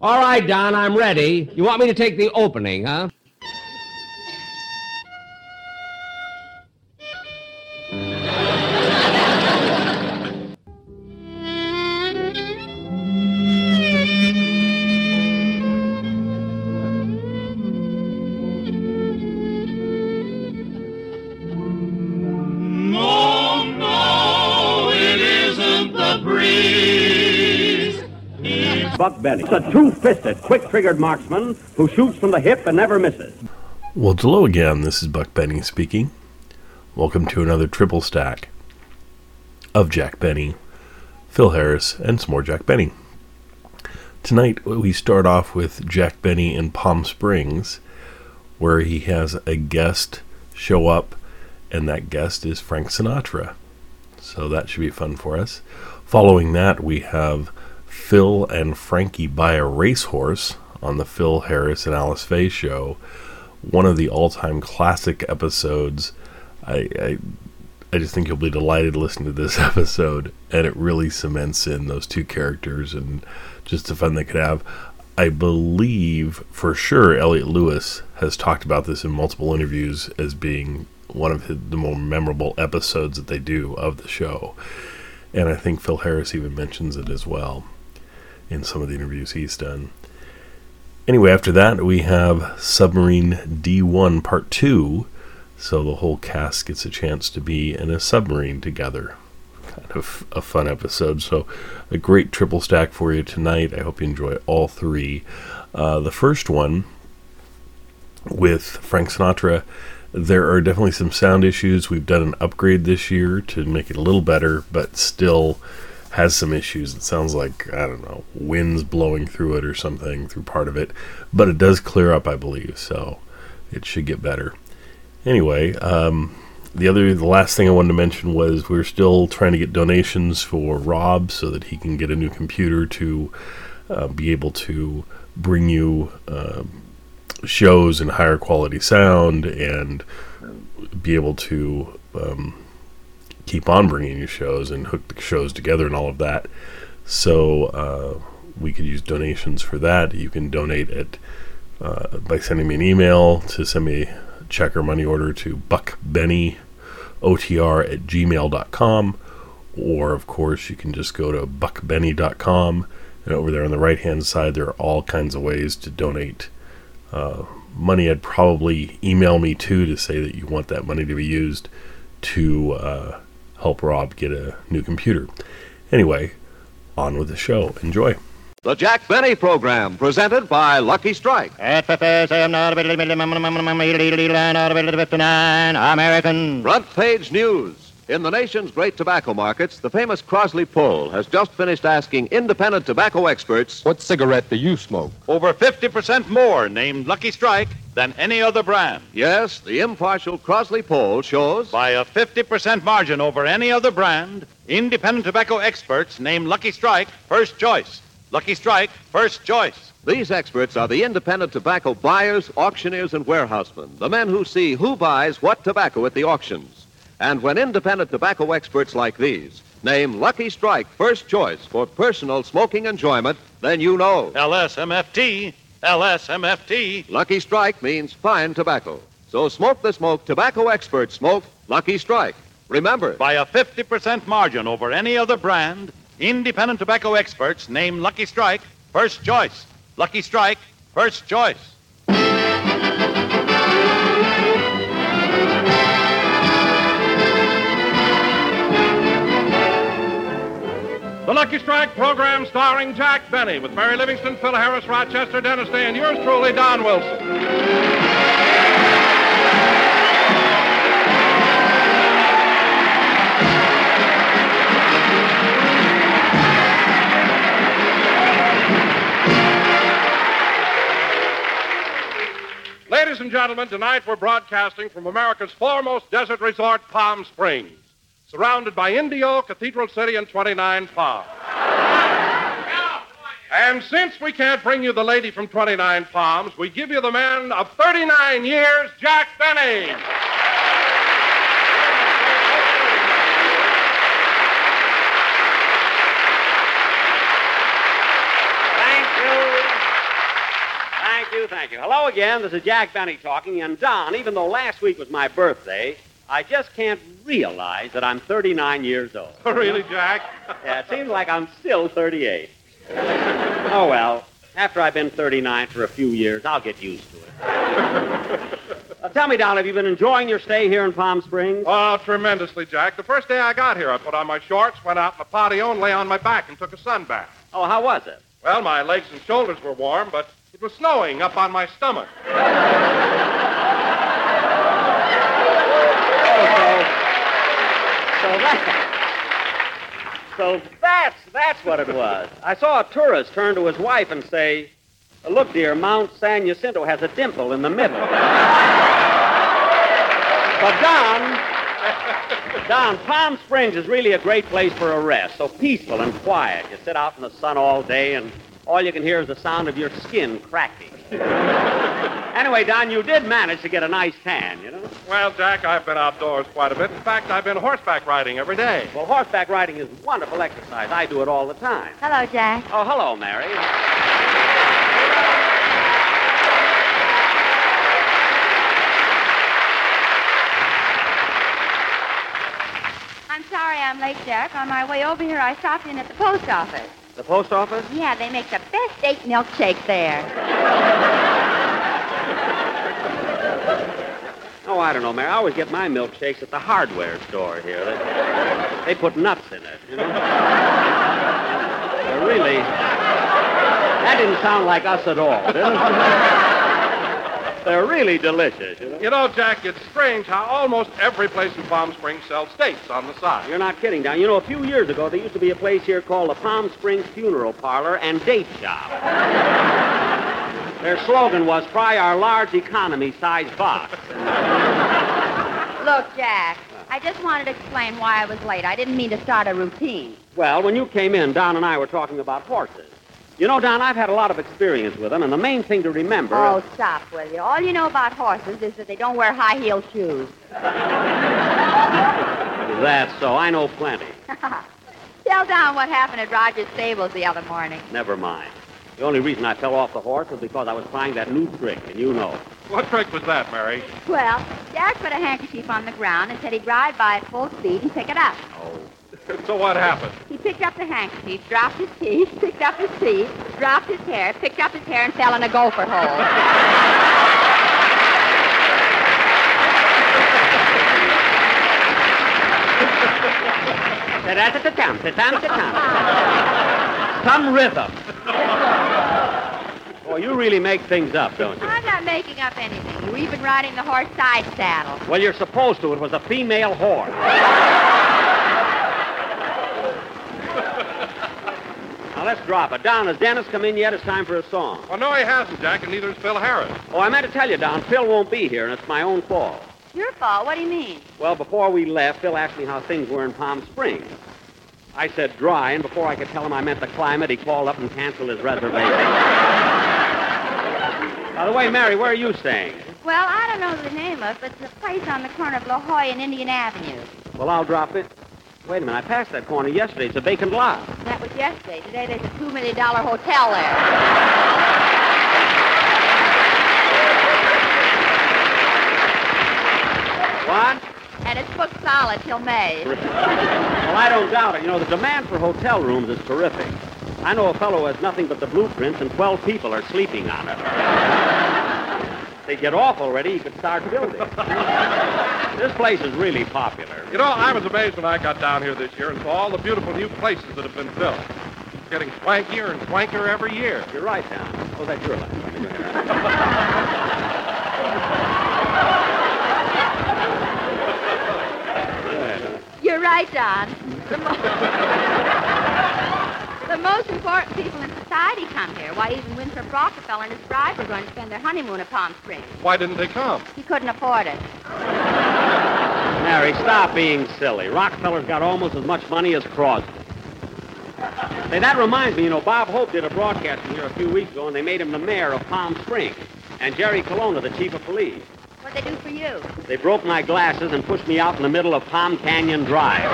All right, Don, I'm ready. You want me to take the opening, huh? Benny. It's a two-fisted, quick-triggered marksman who shoots from the hip and never misses. Well, hello again. This is Buck Benny speaking. Welcome to another triple stack of Jack Benny, Phil Harris, and some more Jack Benny. Tonight, we start off with Jack Benny in Palm Springs, where he has a guest show up, and that guest is Frank Sinatra. So that should be fun for us. Following that, we have Phil and Frankie buy a racehorse on the Phil Harris and Alice Faye show. One of the all-time classic episodes. I, I I just think you'll be delighted listening to this episode, and it really cements in those two characters and just the fun they could have. I believe for sure Elliot Lewis has talked about this in multiple interviews as being one of his, the more memorable episodes that they do of the show. And I think Phil Harris even mentions it as well in some of the interviews he's done. Anyway, after that, we have Submarine D1 Part 2. So the whole cast gets a chance to be in a submarine together. Kind of a fun episode. So, a great triple stack for you tonight. I hope you enjoy all three. Uh, the first one with Frank Sinatra, there are definitely some sound issues. We've done an upgrade this year to make it a little better, but still has some issues. It sounds like, I don't know, winds blowing through it or something through part of it. But it does clear up, I believe, so it should get better. Anyway, um, the other, the last thing I wanted to mention was we're still trying to get donations for Rob so that he can get a new computer to uh, be able to bring you uh, shows and higher quality sound and be able to um, keep on bringing you shows and hook the shows together and all of that. So uh, we could use donations for that. You can donate at uh, by sending me an email to send me a check or money order to buckbennyotr at gmail.com or of course you can just go to buckbenny.com and over there on the right hand side there are all kinds of ways to donate uh, money i'd probably email me too to say that you want that money to be used to uh, help rob get a new computer anyway on with the show enjoy The Jack Benny Program, presented by Lucky Strike. American. Front page news. In the nation's great tobacco markets, the famous Crossley poll has just finished asking independent tobacco experts What cigarette do you smoke? Over 50% more named Lucky Strike than any other brand. Yes, the impartial Crossley poll shows By a 50% margin over any other brand, independent tobacco experts name Lucky Strike first choice. Lucky Strike first choice. these experts are the independent tobacco buyers, auctioneers, and warehousemen, the men who see who buys what tobacco at the auctions. And when independent tobacco experts like these name Lucky Strike first choice for personal smoking enjoyment, then you know LSMFT, LSMFT. Lucky Strike means fine tobacco. So smoke the smoke tobacco experts smoke Lucky Strike. Remember, By a 50% margin over any other brand, independent tobacco experts name Lucky Strike first choice. Lucky Strike first choice. The Lucky Strike program starring Jack Benny with Mary Livingstone, Phil Harris, Rochester, Dennis Day, and yours truly, Don Wilson. Ladies and gentlemen, tonight we're broadcasting from America's foremost desert resort, Palm Springs, surrounded by Indio, Cathedral City, and 29 Palms. And since we can't bring you the lady from 29 Palms, we give you the man of 39 years, Jack Benny. Thank you. Thank you, thank you. Hello again. This is Jack Benny talking. And Don, even though last week was my birthday, I just can't realize that I'm 39 years old. really, Jack? Yeah, it seems like I'm still 38. oh, well, after I've been 39 for a few years, I'll get used to it. Uh, tell me, Don, have you been enjoying your stay here in Palm Springs? Oh, tremendously, Jack. The first day I got here, I put on my shorts, went out in the patio, and lay on my back and took a sun bath. Oh, how was it? Well, my legs and shoulders were warm, but it was snowing up on my stomach. So that, so that's that's what it was. I saw a tourist turn to his wife and say, "Look, dear, Mount San Jacinto has a dimple in the middle." but Don, Don, Palm Springs is really a great place for a rest. So peaceful and quiet. You sit out in the sun all day, and all you can hear is the sound of your skin cracking. anyway, Don, you did manage to get a nice tan, you know. Well, Jack, I've been outdoors quite a bit. In fact, I've been horseback riding every day. Well, horseback riding is wonderful exercise. I do it all the time. Hello, Jack. Oh, hello, Mary. I'm sorry I'm late, Jack. On my way over here, I stopped in at the post office. The post office? Yeah, they make the best eight milkshake there. Oh, I don't know, Mary. I always get my milkshakes at the hardware store here. They, they put nuts in it, you know. Really. That didn't sound like us at all, did it? They're really delicious, you know. You know, Jack, it's strange how almost every place in Palm Springs sells steaks on the side. You're not kidding, Don. You know, a few years ago, there used to be a place here called the Palm Springs Funeral Parlor and Date Shop. Their slogan was, try our large economy size box. Look, Jack, I just wanted to explain why I was late. I didn't mean to start a routine. Well, when you came in, Don and I were talking about horses. You know, Don, I've had a lot of experience with them, and the main thing to remember. Oh, stop, will you? All you know about horses is that they don't wear high-heeled shoes. That's so. I know plenty. Tell Don what happened at Roger's stables the other morning. Never mind. The only reason I fell off the horse was because I was trying that new trick, and you know. What trick was that, Mary? Well, Jack put a handkerchief on the ground and said he'd ride by at full speed and pick it up. Oh. So what happened? He picked up the handkerchief, dropped his teeth, picked up his teeth, dropped his hair, picked up his hair, and fell in a gopher hole. Some rhythm. Boy, you really make things up, don't you? I'm not making up anything. You even riding the horse side saddle. Well, you're supposed to. It was a female horse. Let's drop it. Don, has Dennis come in yet? It's time for a song. Well, no, he hasn't, Jack, and neither is Phil Harris. Oh, I meant to tell you, Don, Phil won't be here, and it's my own fault. Your fault. What do you mean? Well, before we left, Phil asked me how things were in Palm Springs. I said dry, and before I could tell him I meant the climate, he called up and canceled his reservation. By the way, Mary, where are you staying? Well, I don't know the name of it, but it's a place on the corner of La Jolla and Indian Avenue. Well, I'll drop it. Wait a minute, I passed that corner yesterday. It's a vacant lot. That was yesterday. Today there's a $2 million hotel there. What? And it's booked solid till May. Well, I don't doubt it. You know, the demand for hotel rooms is terrific. I know a fellow who has nothing but the blueprints, and 12 people are sleeping on it. If they get off already, you could start building. this place is really popular. You know, I was amazed when I got down here this year and saw all the beautiful new places that have been built. It's getting swankier and swankier every year. You're right, Don. Oh, that's your line. Let me go here. Good. You're right, Don. The, mo- the most important people in society come here. Why, even Winthrop Rockefeller and his bride were going to spend their honeymoon at Palm Springs. Why didn't they come? He couldn't afford it. Mary, stop being silly. Rockefeller's got almost as much money as Crosby. Say, that reminds me, you know, Bob Hope did a broadcast from here a few weeks ago, and they made him the mayor of Palm Springs. And Jerry Colonna, the chief of police. What'd they do for you? They broke my glasses and pushed me out in the middle of Palm Canyon Drive.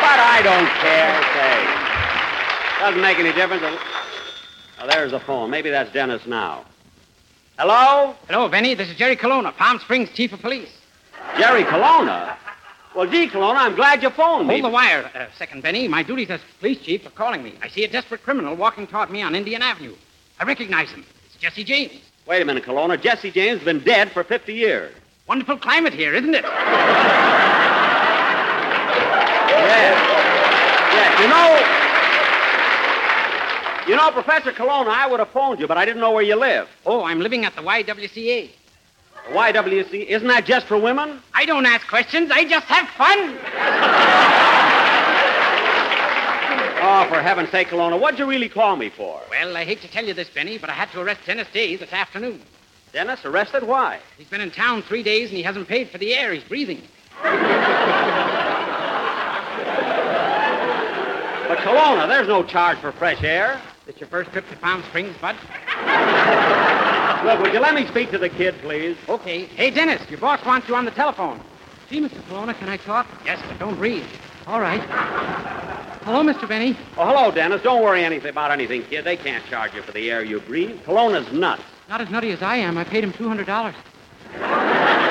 but I don't care, say. Doesn't make any difference. Oh, there's the phone. Maybe that's Dennis now. Hello? Hello, Benny. This is Jerry Colonna, Palm Springs Chief of Police. Jerry Colonna? Well, gee, Colonna, I'm glad you phoned me. Hold the wire a second, Benny. My duties as police chief are calling me. I see a desperate criminal walking toward me on Indian Avenue. I recognize him. It's Jesse James. Wait a minute, Colonna. Jesse James has been dead for 50 years. Wonderful climate here, isn't it? Yes. Yes. You know, you know, Professor Colonna, I would have phoned you, but I didn't know where you live. Oh, I'm living at the YWCA. YWCA, isn't that just for women? I don't ask questions. I just have fun. Oh, for heaven's sake, Colonna, what'd you really call me for? Well, I hate to tell you this, Benny, but I had to arrest Dennis Day this afternoon. Dennis, arrested? Why? He's been in town three days and he hasn't paid for the air he's breathing. But, Colonna, there's no charge for fresh air. This your first trip to Palm Springs, Bud? Look, would you let me speak to the kid, please? Okay. Hey, Dennis, your boss wants you on the telephone. See, Mr. Colonna, can I talk? Yes, but don't breathe. All right. Hello, Mr. Benny. Oh, hello, Dennis. Don't worry anything about anything, kid. They can't charge you for the air you breathe. Colonna's nuts. Not as nutty as I am. I paid him $200.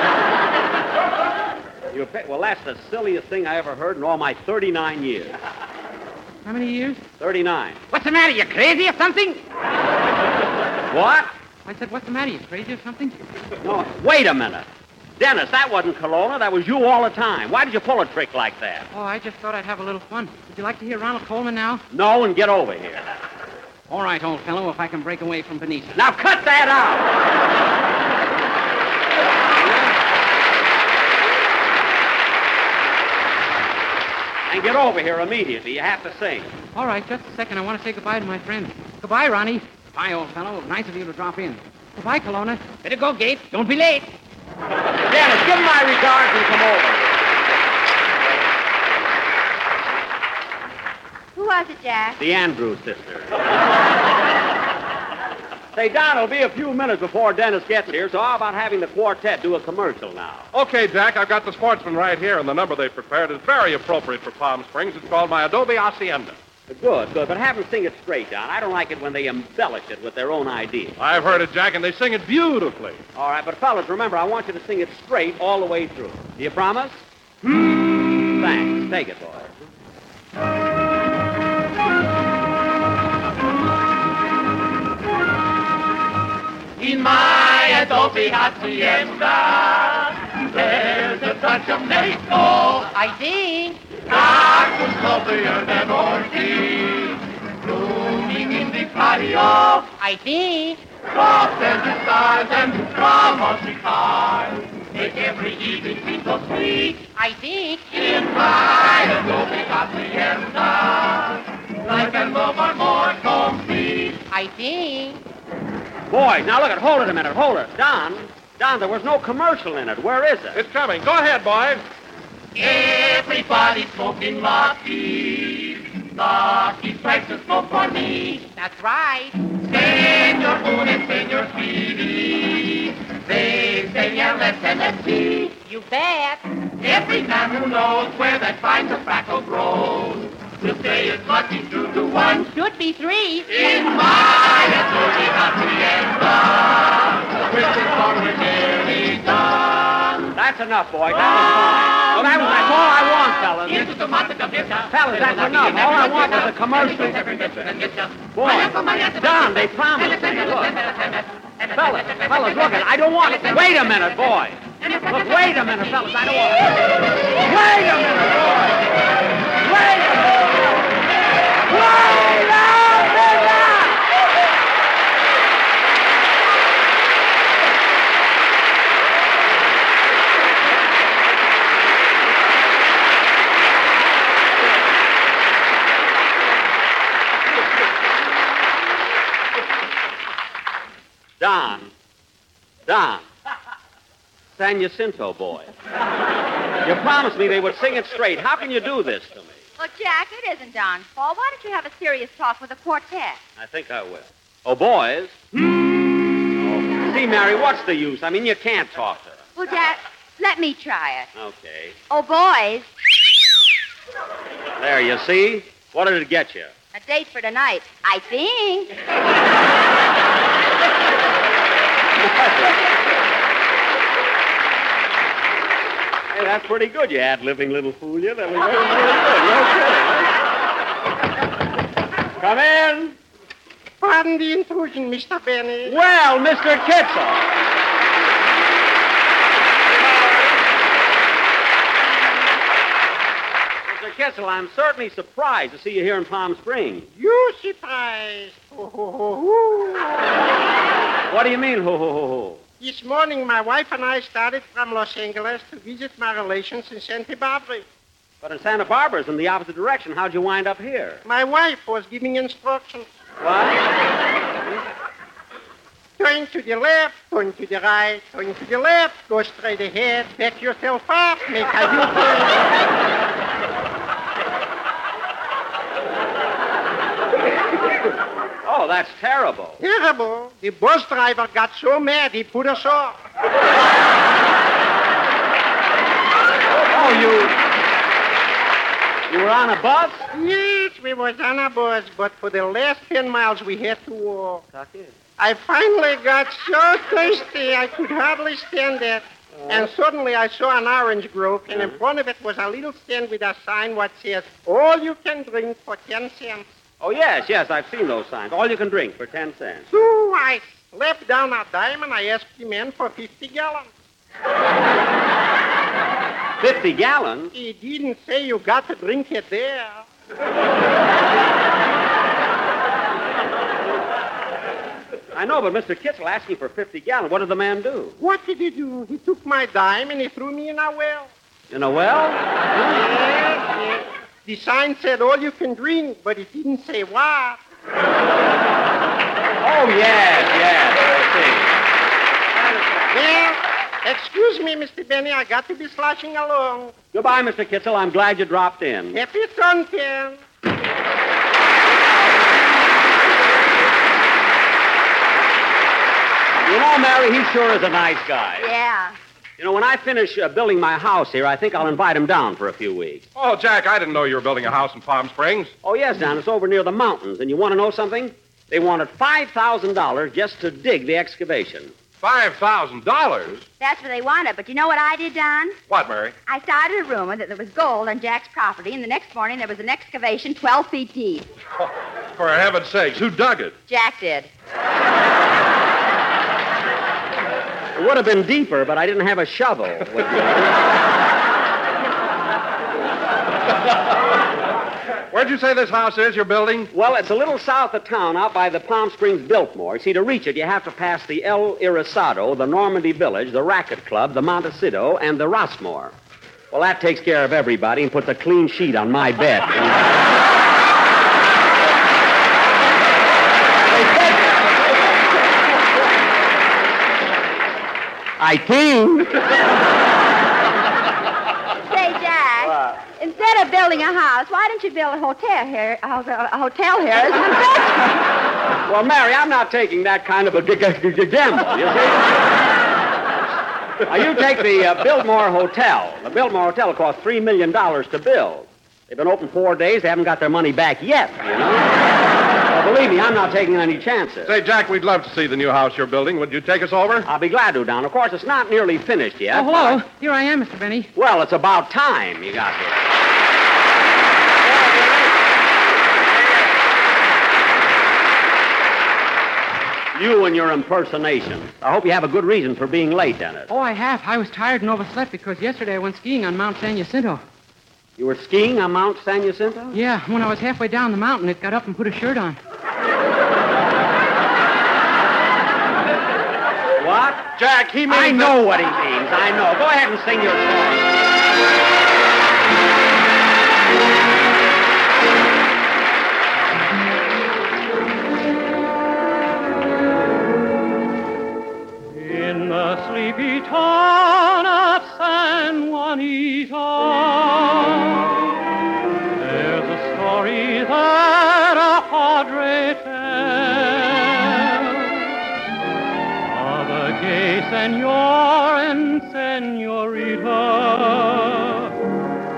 You pay, well, that's the silliest thing I ever heard in all my 39 years. How many years? 39. What's the matter? You crazy or something? What? I said, what's the matter? You crazy or something? No, wait a minute. Dennis, that wasn't Colonna. That was you all the time. Why did you pull a trick like that? Oh, I just thought I'd have a little fun. Would you like to hear Ronald Colman now? No, and get over here. All right, old fellow, if I can break away from Benita. Now cut that out! And get over here immediately. You have to sing. All right, just a second. I want to say goodbye to my friend. Goodbye, Ronnie. Goodbye, old fellow. Nice of you to drop in. Goodbye, Colonna. Better go, Gate. Don't be late. Dennis, give him my regards and come over. Who was it, Jack? The Andrews sister. Say, Don, it'll be a few minutes before Dennis gets here, so how about having the quartet do a commercial now? Okay, Jack, I've got the Sportsmen right here, and the number they've prepared is very appropriate for Palm Springs. It's called My Adobe Hacienda. Good, good, but have them sing it straight, Don. I don't like it when they embellish it with their own ideas. I've heard it, Jack, and they sing it beautifully. All right, but fellas, remember, I want you to sing it straight all the way through. Do you promise? Hmm. Thanks. Take it, boy. In my Adobe Hacienda, there's a touch of Mexico. I see. Cactus lovelier than orchids, blooming in the patio. I see. As the stars and the drama cigars make every evening seem so sweet. I see. In my Adobe Hacienda, life and love are more complete. I see. Boys, now look it. Hold it a minute. Hold it. Don, Don, there was no commercial in it. Where is it? It's coming. Go ahead, boys. Everybody's smoking Lucky. Lucky strikes a smoke for me. That's right. Senor Moon and Senor Speedy. They say, yeah, let's and let's see. You bet. Every man who knows where that fine tobacco grows will say it's lucky two to one. Should be three. In my Adobe Hacienda, the Christmas song is nearly done. That's enough, boys. That was fine. Well, that was, that's all I want, fellas. Into the mata da vista. Fellas, that's enough. All I want was a commercial. Boys, Don, they promised me. Look. Fellas, fellas, look it. I don't want it. Wait a minute, boys. Look, wait a minute, fellas. I don't want it. Wait a minute, boys. Wait a minute. Wait a minute. Don. Don. San Jacinto boy. You promised me they would sing it straight. How can you do this to me? Well, Jack, it isn't Don's fault. Why don't you have a serious talk with the quartet? I think I will. Oh, boys. Oh, see, Mary, what's the use? I mean, you can't talk to her. Well, Jack, let me try it. Okay. Oh, boys. There, you see? What did it get you? A date for tonight, I think. Hey, that's pretty good, you ad living little fool, you. That was very, very good. No kidding. Come in. Pardon the intrusion, Mr. Benny. Well, Mr. Kitzel. Mr. Kitzel, I'm certainly surprised to see you here in Palm Springs. You surprised. Ho, ho, ho, ho. What do you mean, ho, ho, ho, ho? This morning, my wife and I started from Los Angeles to visit my relations in Santa Barbara. But in Santa Barbara's in the opposite direction. How'd you wind up here? My wife was giving instructions. What? Turn to the left, turn to the right, turn to the left, go straight ahead, back yourself up, make a U-turn. Oh, that's terrible. Terrible. The bus driver got so mad he put us off. Oh, you. You were on a bus? Yes, we was on a bus, but for the last ten miles we had to walk. I finally got so thirsty I could hardly stand it. Uh-huh. And suddenly I saw an orange grove, and in uh-huh. front of it was a little stand with a sign what says, all you can drink for 10 cents. Oh, yes, yes, I've seen those signs. All you can drink for 10 cents. So I slapped down a dime and I asked the man for 50 gallons. 50 gallons? He didn't say you got to drink it there. I know, but Mr. Kitzel asking for 50 gallons. What did the man do? What did he do? He took my dime and he threw me in a well. In a well? Yes, yes. The sign said all you can drink, but it didn't say what. Oh, yes, yes, Well, excuse me, Mr. Benny, I got to be sloshing along. Goodbye, Mr. Kitzel. I'm glad you dropped in. Happy suntan. You know, Mary, he sure is a nice guy. Yeah. You know, when I finish uh, building my house here, I think I'll invite him down for a few weeks. Oh, Jack, I didn't know you were building a house in Palm Springs. Oh, yes, Don. It's over near the mountains. And you want to know something? They wanted $5,000 just to dig the excavation. $5,000? That's what they wanted. But you know what I did, Don? What, Mary? I started a rumor that there was gold on Jack's property, and the next morning there was an excavation 12 feet deep. For heaven's sakes, who dug it? Jack did. It would have been deeper, but I didn't have a shovel. Where'd you say this house is you're building? well, it's a little south of town, out by the Palm Springs Biltmore. See, to reach it, you have to pass the El Irisado, the Normandy Village, the Racquet Club, the Montecito, and the Rossmore. Well, that takes care of everybody and puts a clean sheet on my bed. I think. Say, Jack, instead of building a house, why don't you build a hotel here? A, a hotel here as an investment? Well, Mary, I'm not taking that kind of a g- g- g- gamble, you see. Now, you take the uh, Biltmore Hotel. The Biltmore Hotel cost $3 million to build. They've been open four days. They haven't got their money back yet, you know. Well, believe me, I'm not taking any chances. Say, Jack, we'd love to see the new house you're building. Would you take us over? I'll be glad to, Don. Of course, it's not nearly finished yet. Oh, hello. Here I am, Mr. Benny. Well, it's about time you got here. You and your impersonation. I hope you have a good reason for being late, Dennis. Oh, I have. I was tired and overslept because yesterday I went skiing on Mount San Jacinto. You were skiing on Mount San Jacinto? Yeah, when I was halfway down the mountain, it got up and put a shirt on. What? Jack, he means I that- know what he means. I know. Go ahead and sing your song. In the sleepy town of San Juanito, there's a story that a padre tells senor and senorita,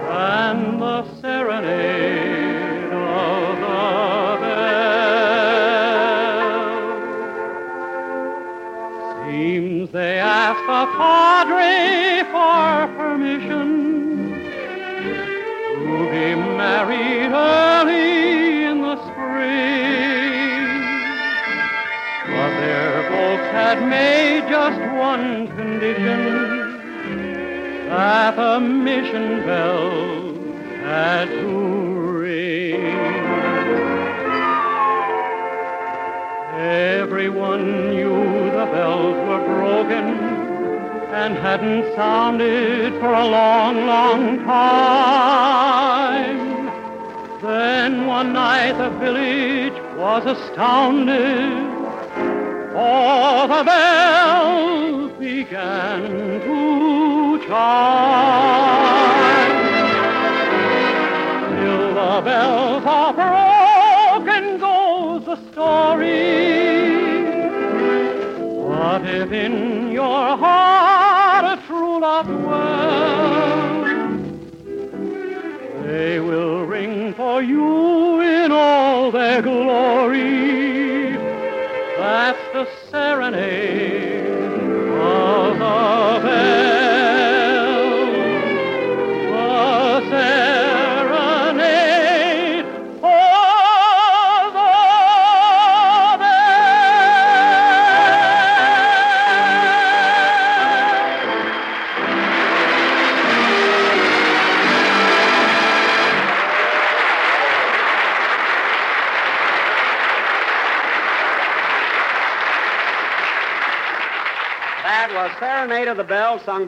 and the serenade of the bell. Seems they ask the padre for permission to be married early in the spring. Had made just one condition that the mission bell had to ring. Everyone knew the bells were broken and hadn't sounded for a long, long time. Then one night the village was astounded, for the bells began to chime. Till the bells are broken goes the story. But if in your heart a true love dwells, they will ring for you in all their glory. That's the serenade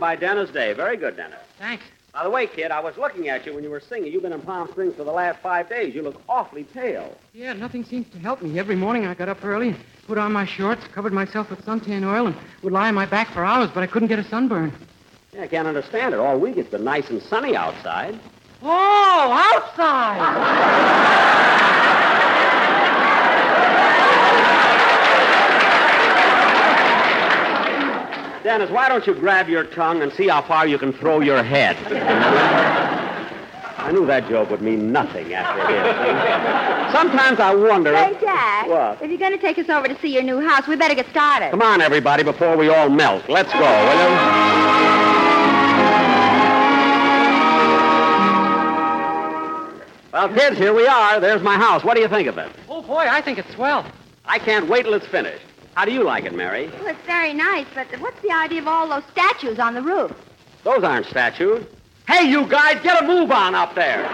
by Dennis Day. Very good, Dennis. Thanks. By the way, kid, I was looking at you when you were singing. You've been in Palm Springs for the last five days. You look awfully pale. Yeah, nothing seems to help me. Every morning I got up early and put on my shorts, covered myself with suntan oil, and would lie on my back for hours, but I couldn't get a sunburn. Yeah, I can't understand it. All week it's been nice and sunny outside. Oh, outside! Dennis, why don't you grab your tongue and see how far you can throw your head? I knew that joke would mean nothing after this. Sometimes I wonder. Hey, Jack. What? If you're going to take us over to see your new house, we better get started. Come on, everybody, before we all melt. Let's go, will you? Well, kids, here we are. There's my house. What do you think of it? Oh, boy, I think it's swell. I can't wait till it's finished. How do you like it, Mary? Well, it's very nice, but what's the idea of all those statues on the roof? Those aren't statues. Hey, you guys, get a move on up there.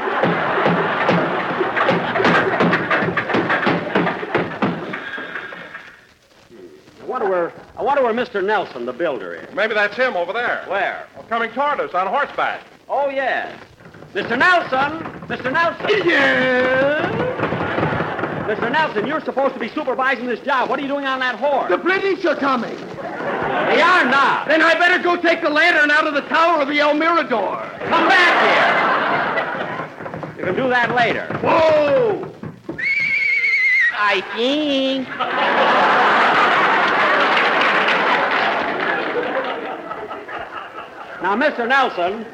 I wonder where I wonder where Mr. Nelson, the builder, is. Maybe that's him over there. Where? Well, coming toward us on horseback. Oh yes. Mr. Nelson! Mr. Nelson! Yes? Mr. Nelson, you're supposed to be supervising this job. What are you doing on that horse? The British are coming. They are not. Then I better go take the lantern out of the tower of the El Mirador. Come back here. You can do that later. Whoa! I think. Now, Mr. Nelson,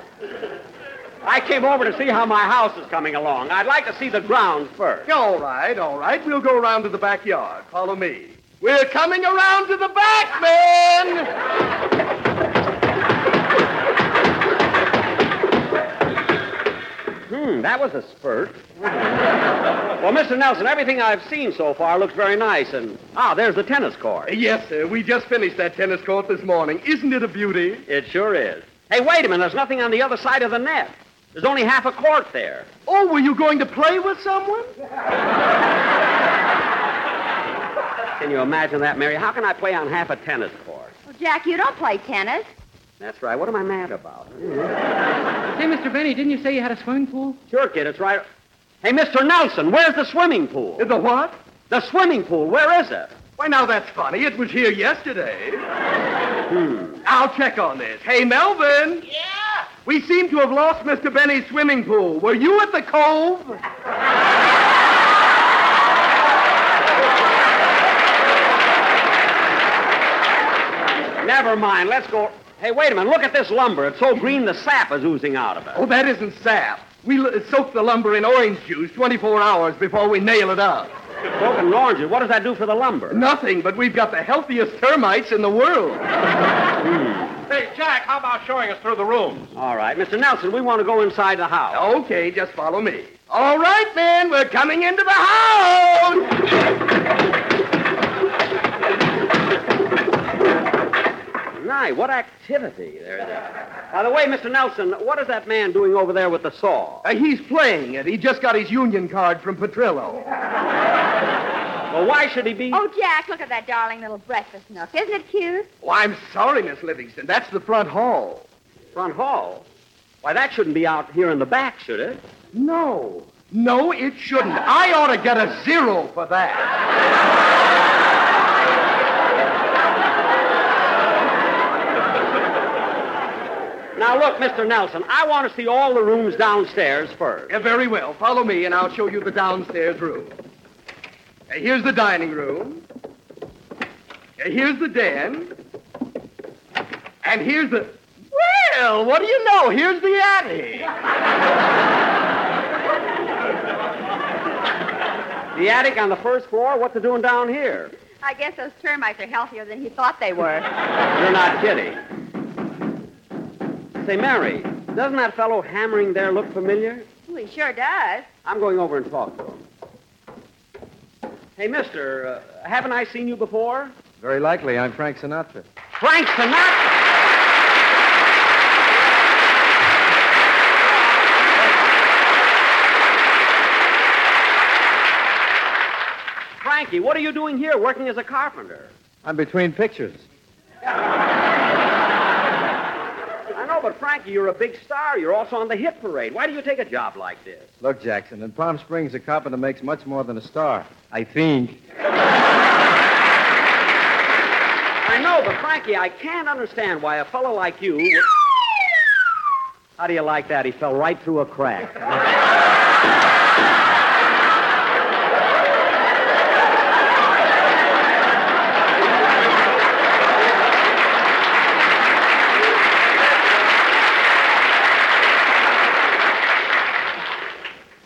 I came over to see how my house is coming along. I'd like to see the grounds first. All right, all right. We'll go around to the backyard. Follow me. We're coming around to the back, men! Hmm, that was a spurt. well, Mr. Nelson, everything I've seen so far looks very nice. And, ah, there's the tennis court. Yes, sir. We just finished that tennis court this morning. Isn't it a beauty? It sure is. Hey, wait a minute. There's nothing on the other side of the net. There's only half a court there. Oh, were you going to play with someone? Can you imagine that, Mary? How can I play on half a tennis court? Well, Jack, you don't play tennis. That's right. What am I mad about? Say, Mr. Benny, didn't you say you had a swimming pool? Sure, kid. It's right. Hey, Mr. Nelson, where's the swimming pool? The what? The swimming pool. Where is it? Why, now that's funny. It was here yesterday. Hmm. I'll check on this. Hey, Melvin. Yeah? We seem to have lost Mr. Benny's swimming pool. Were you at the cove? Never mind. Let's go. Hey, wait a minute. Look at this lumber. It's so green the sap is oozing out of it. Oh, that isn't sap. We l- soak the lumber in orange juice 24 hours before we nail it up. Broken oranges. What does that do for the lumber? Nothing, but we've got the healthiest termites in the world. Hmm. Hey, Jack, how about showing us through the rooms? All right, Mr. Nelson, we want to go inside the house. Okay, just follow me. All right, men, we're coming into the house. My, what activity there is. By the way, Mr. Nelson, what is that man doing over there with the saw? Uh, he's playing it. He just got his union card from Petrillo. Well, why should he be? Oh, Jack, look at that darling little breakfast nook. Isn't it cute? Oh, I'm sorry, Miss Livingstone. That's the front hall. Front hall? Why, that shouldn't be out here in the back, should it? No. No, it shouldn't. I ought to get a zero for that. Now, look, Mr. Nelson, I want to see all the rooms downstairs first. Yeah, very well. Follow me, and I'll show you the downstairs room. Here's the dining room. Here's the den. And here's the. Well, what do you know? Here's the attic. The attic on the first floor? What's it doing down here? I guess those termites are healthier than he thought they were. You're not kidding. Say, Mary, doesn't that fellow hammering there look familiar? Well, he sure does. I'm going over and talk to him. Hey, mister, uh, haven't I seen you before? Very likely. I'm Frank Sinatra. Frank Sinatra? Frankie, what are you doing here working as a carpenter? I'm between pictures. But Frankie, you're a big star. You're also on the hit parade. Why do you take a job like this? Look, Jackson, in Palm Springs, a carpenter makes much more than a star. I think. I know, but Frankie, I can't understand why a fellow like you. Would... How do you like that? He fell right through a crack.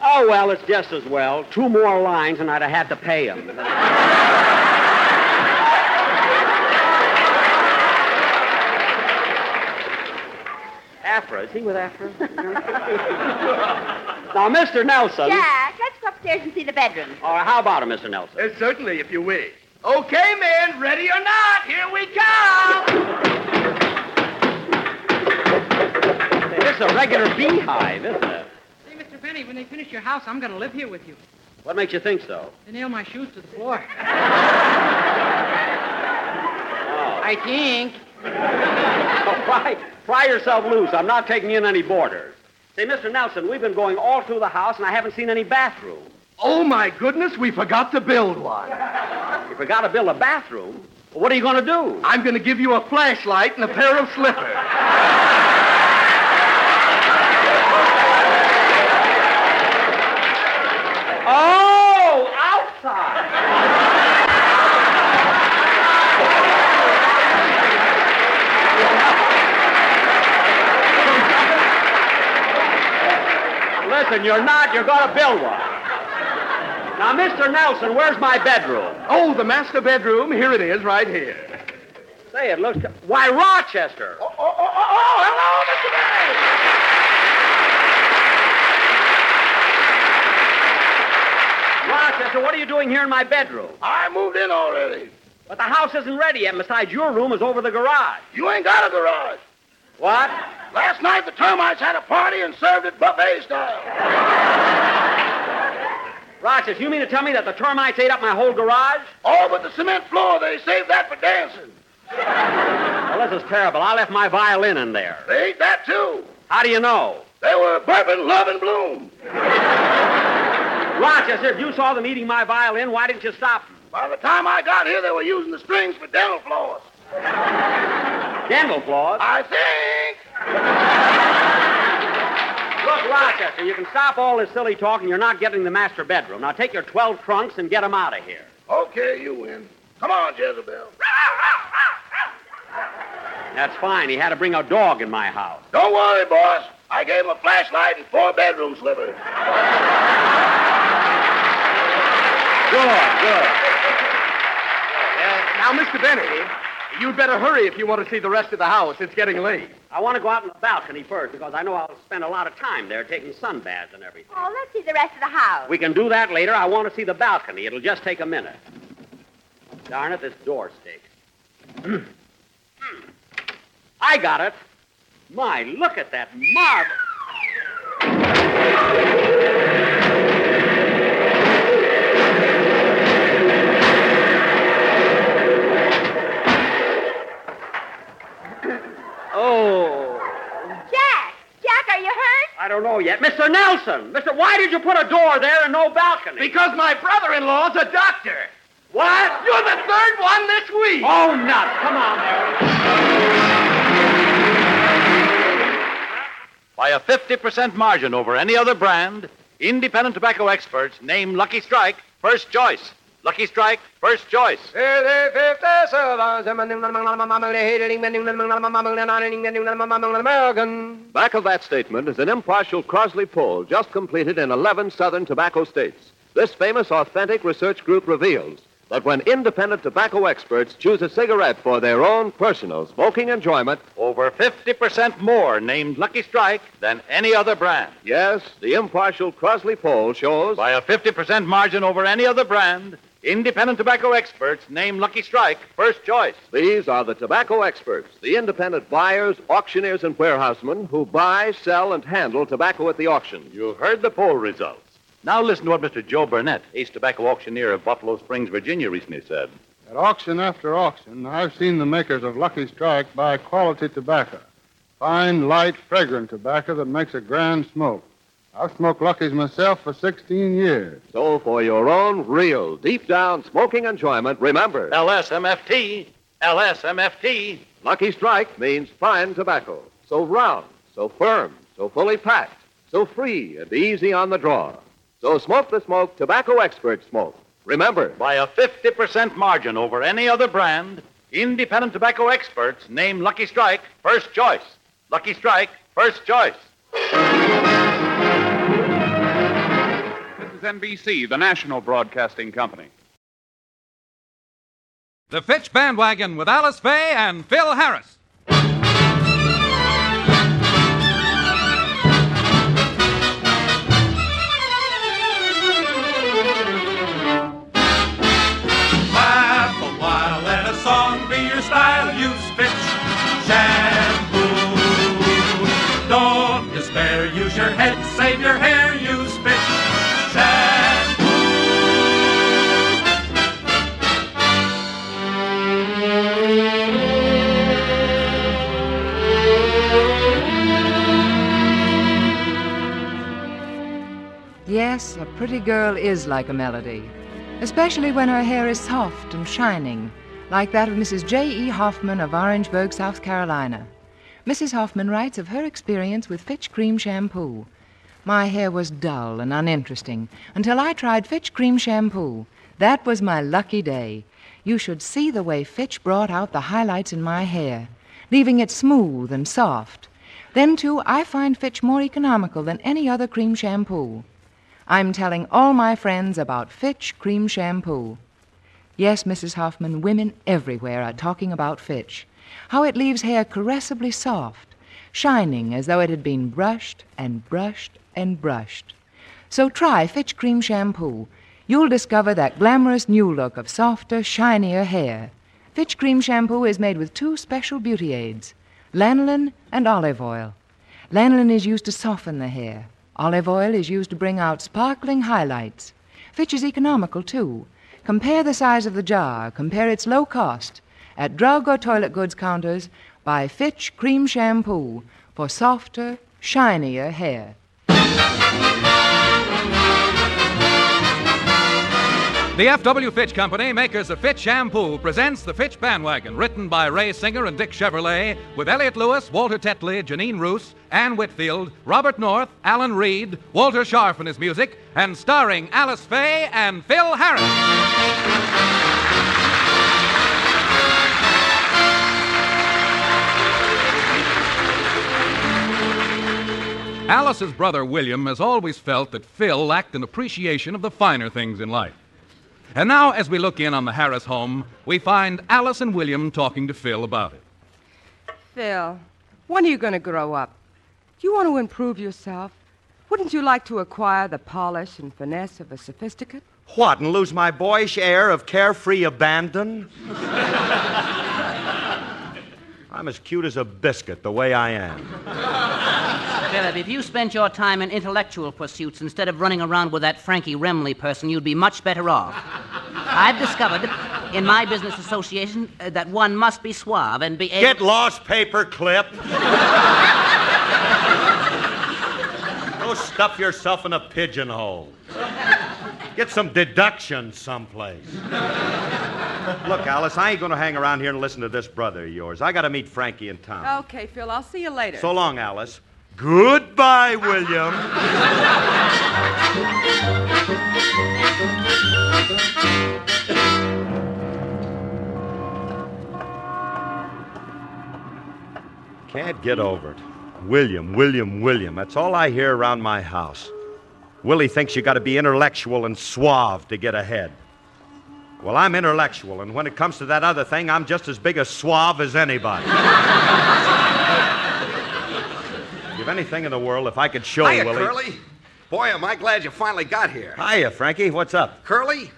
Oh, well, it's just as well. Two more lines, and I'd have had to pay him. Afra, is he with Afra? now, Mr. Nelson. Jack, let's go upstairs and see the bedroom. All right, how about it, Mr. Nelson? Uh, certainly, if you wish. Okay, men, ready or not, here we come. This is a regular beehive, isn't it? Say, when they finish your house, I'm going to live here with you. What makes you think so? They nail my shoes to the floor. I think. Oh, pry, pry yourself loose. I'm not taking in any boarders. Say, Mr. Nelson, we've been going all through the house, and I haven't seen any bathroom. Oh, my goodness, we forgot to build one. You forgot to build a bathroom? Well, what are you going to do? I'm going to give you a flashlight and a pair of slippers. Oh, outside. Listen, you're not. You're going to build one. Now, Mr. Nelson, where's my bedroom? Oh, the master bedroom. Here it is, right here. Say, it looks. Why, Rochester. Oh, oh, oh, oh, oh hello, Mr. May! Rochester, what are you doing here in my bedroom? I moved in already. But the house isn't ready yet. Besides, your room is over the garage. You ain't got a garage. What? Last night the termites had a party and served it buffet style. Rochester, you mean to tell me that the termites ate up my whole garage? All but the cement floor, they saved that for dancing. Well, this is terrible. I left my violin in there. They ate that too. How do you know? They were burping Love in Bloom. Rochester, if you saw them eating my violin, why didn't you stop them? By the time I got here, they were using the strings for dental floss. Dental floss? I think. Look, Rochester, you can stop all this silly talk and you're not getting the master bedroom. Now take your 12 trunks and get them out of here. Okay, you win. Come on, Jezebel. That's fine. He had to bring a dog in my house. Don't worry, boss. I gave him a flashlight and four bedroom slippers. Good, good. Uh, now, Mr. Benny, You'd better hurry if you want to see the rest of the house. It's getting late. I want to go out on the balcony first because I know I'll spend a lot of time there taking sunbaths and everything. Oh, let's see the rest of the house. We can do that later. I want to see the balcony. It'll just take a minute. Darn it, this door stinks. Hmm. I got it. My, look at that marble. Don't know yet. Mr. Nelson! Mr. Why did you put a door there and no balcony? Because my brother-in-law's a doctor. What? You're the third one this week. Oh, nuts. Come on there. By a 50% margin over any other brand, independent tobacco experts name Lucky Strike first choice. Lucky Strike first choice. Back of that statement is an impartial Crossley poll just completed in 11 southern tobacco states. This famous authentic research group reveals that when independent tobacco experts choose a cigarette for their own personal smoking enjoyment, Over 50% more named Lucky Strike than any other brand. yes, the impartial Crossley poll shows By a 50% margin over any other brand, independent tobacco experts name Lucky Strike first choice. these are the tobacco experts, the independent buyers, auctioneers, and warehousemen who buy, sell, and handle tobacco at the auction. You heard the poll results. Now listen to what Mr. Joe Burnett, ace tobacco auctioneer of Buffalo Springs, Virginia, recently said. At auction after auction, I've seen the makers of Lucky Strike buy quality tobacco. Fine, light, fragrant tobacco that makes a grand smoke. I've smoked Lucky's myself for 16 years. So for your own real, deep down smoking enjoyment, remember LSMFT, LSMFT. Lucky Strike means fine tobacco. So round, so firm, so fully packed, so free and easy on the draw. So smoke the smoke tobacco experts smoke. Remember, By a 50% margin over any other brand, independent tobacco experts name Lucky Strike first choice. Lucky Strike first choice. NBC, the national broadcasting company. The Fitch Bandwagon with Alice Faye and Phil Harris. Pretty girl is like a melody, especially when her hair is soft and shining, like that of Mrs. J.E. Hoffman of Orangeburg, South Carolina. Mrs. Hoffman writes of her experience with Fitch Cream Shampoo. My hair was dull and uninteresting until I tried Fitch Cream Shampoo. That was my lucky day. You should see the way Fitch brought out the highlights in my hair, leaving it smooth and soft. Then, too, I find Fitch more economical than any other cream shampoo. I'm telling all my friends about Fitch Cream Shampoo. Yes, Mrs. Hoffman, women everywhere are talking about Fitch. How it leaves hair caressably soft, shining as though it had been brushed and brushed and brushed. So try Fitch Cream Shampoo. You'll discover that glamorous new look of softer, shinier hair. Fitch Cream Shampoo is made with two special beauty aids lanolin and olive oil. Lanolin is used to soften the hair. Olive oil is used to bring out sparkling highlights. Fitch is economical, too. Compare the size of the jar, compare its low cost. At drug or toilet goods counters, buy Fitch Cream Shampoo for softer, shinier hair. The F.W. Fitch Company, makers of Fitch Shampoo, presents The Fitch Bandwagon, written by Ray Singer and Dick Chevillat, with Elliott Lewis, Walter Tetley, Jeanine Roos, Anne Whitfield, Robert North, Alan Reed, Walter Scharf and his music, and starring Alice Faye and Phil Harris. Alice's brother William has always felt that Phil lacked an appreciation of the finer things in life. And now, as we look in on the Harris home, we find Alice and William talking to Phil about it. Phil, when are you going to grow up? Do you want to improve yourself? Wouldn't you like to acquire the polish and finesse of a sophisticate? What, and lose my boyish air of carefree abandon? I'm as cute as a biscuit the way I am. Philip, if you spent your time in intellectual pursuits instead of running around with that Frankie Remley person, you'd be much better off. I've discovered in my business association uh, that one must be suave and be able. Get lost, paper clip. Go stuff yourself in a pigeonhole. Get some deduction someplace. Look, Alice, I ain't going to hang around here and listen to this brother of yours. I got to meet Frankie in town. Okay, Phil, I'll see you later. So long, Alice. Goodbye, William. Can't get over it. William, William, William. That's all I hear around my house. Willie thinks you got to be intellectual and suave to get ahead. Well, I'm intellectual, and when it comes to that other thing, I'm just as big a suave as anybody. Give anything in the world if I could show Hiya, Willie. Curly. Boy, am I glad you finally got here. Hiya, Frankie. What's up? Curly,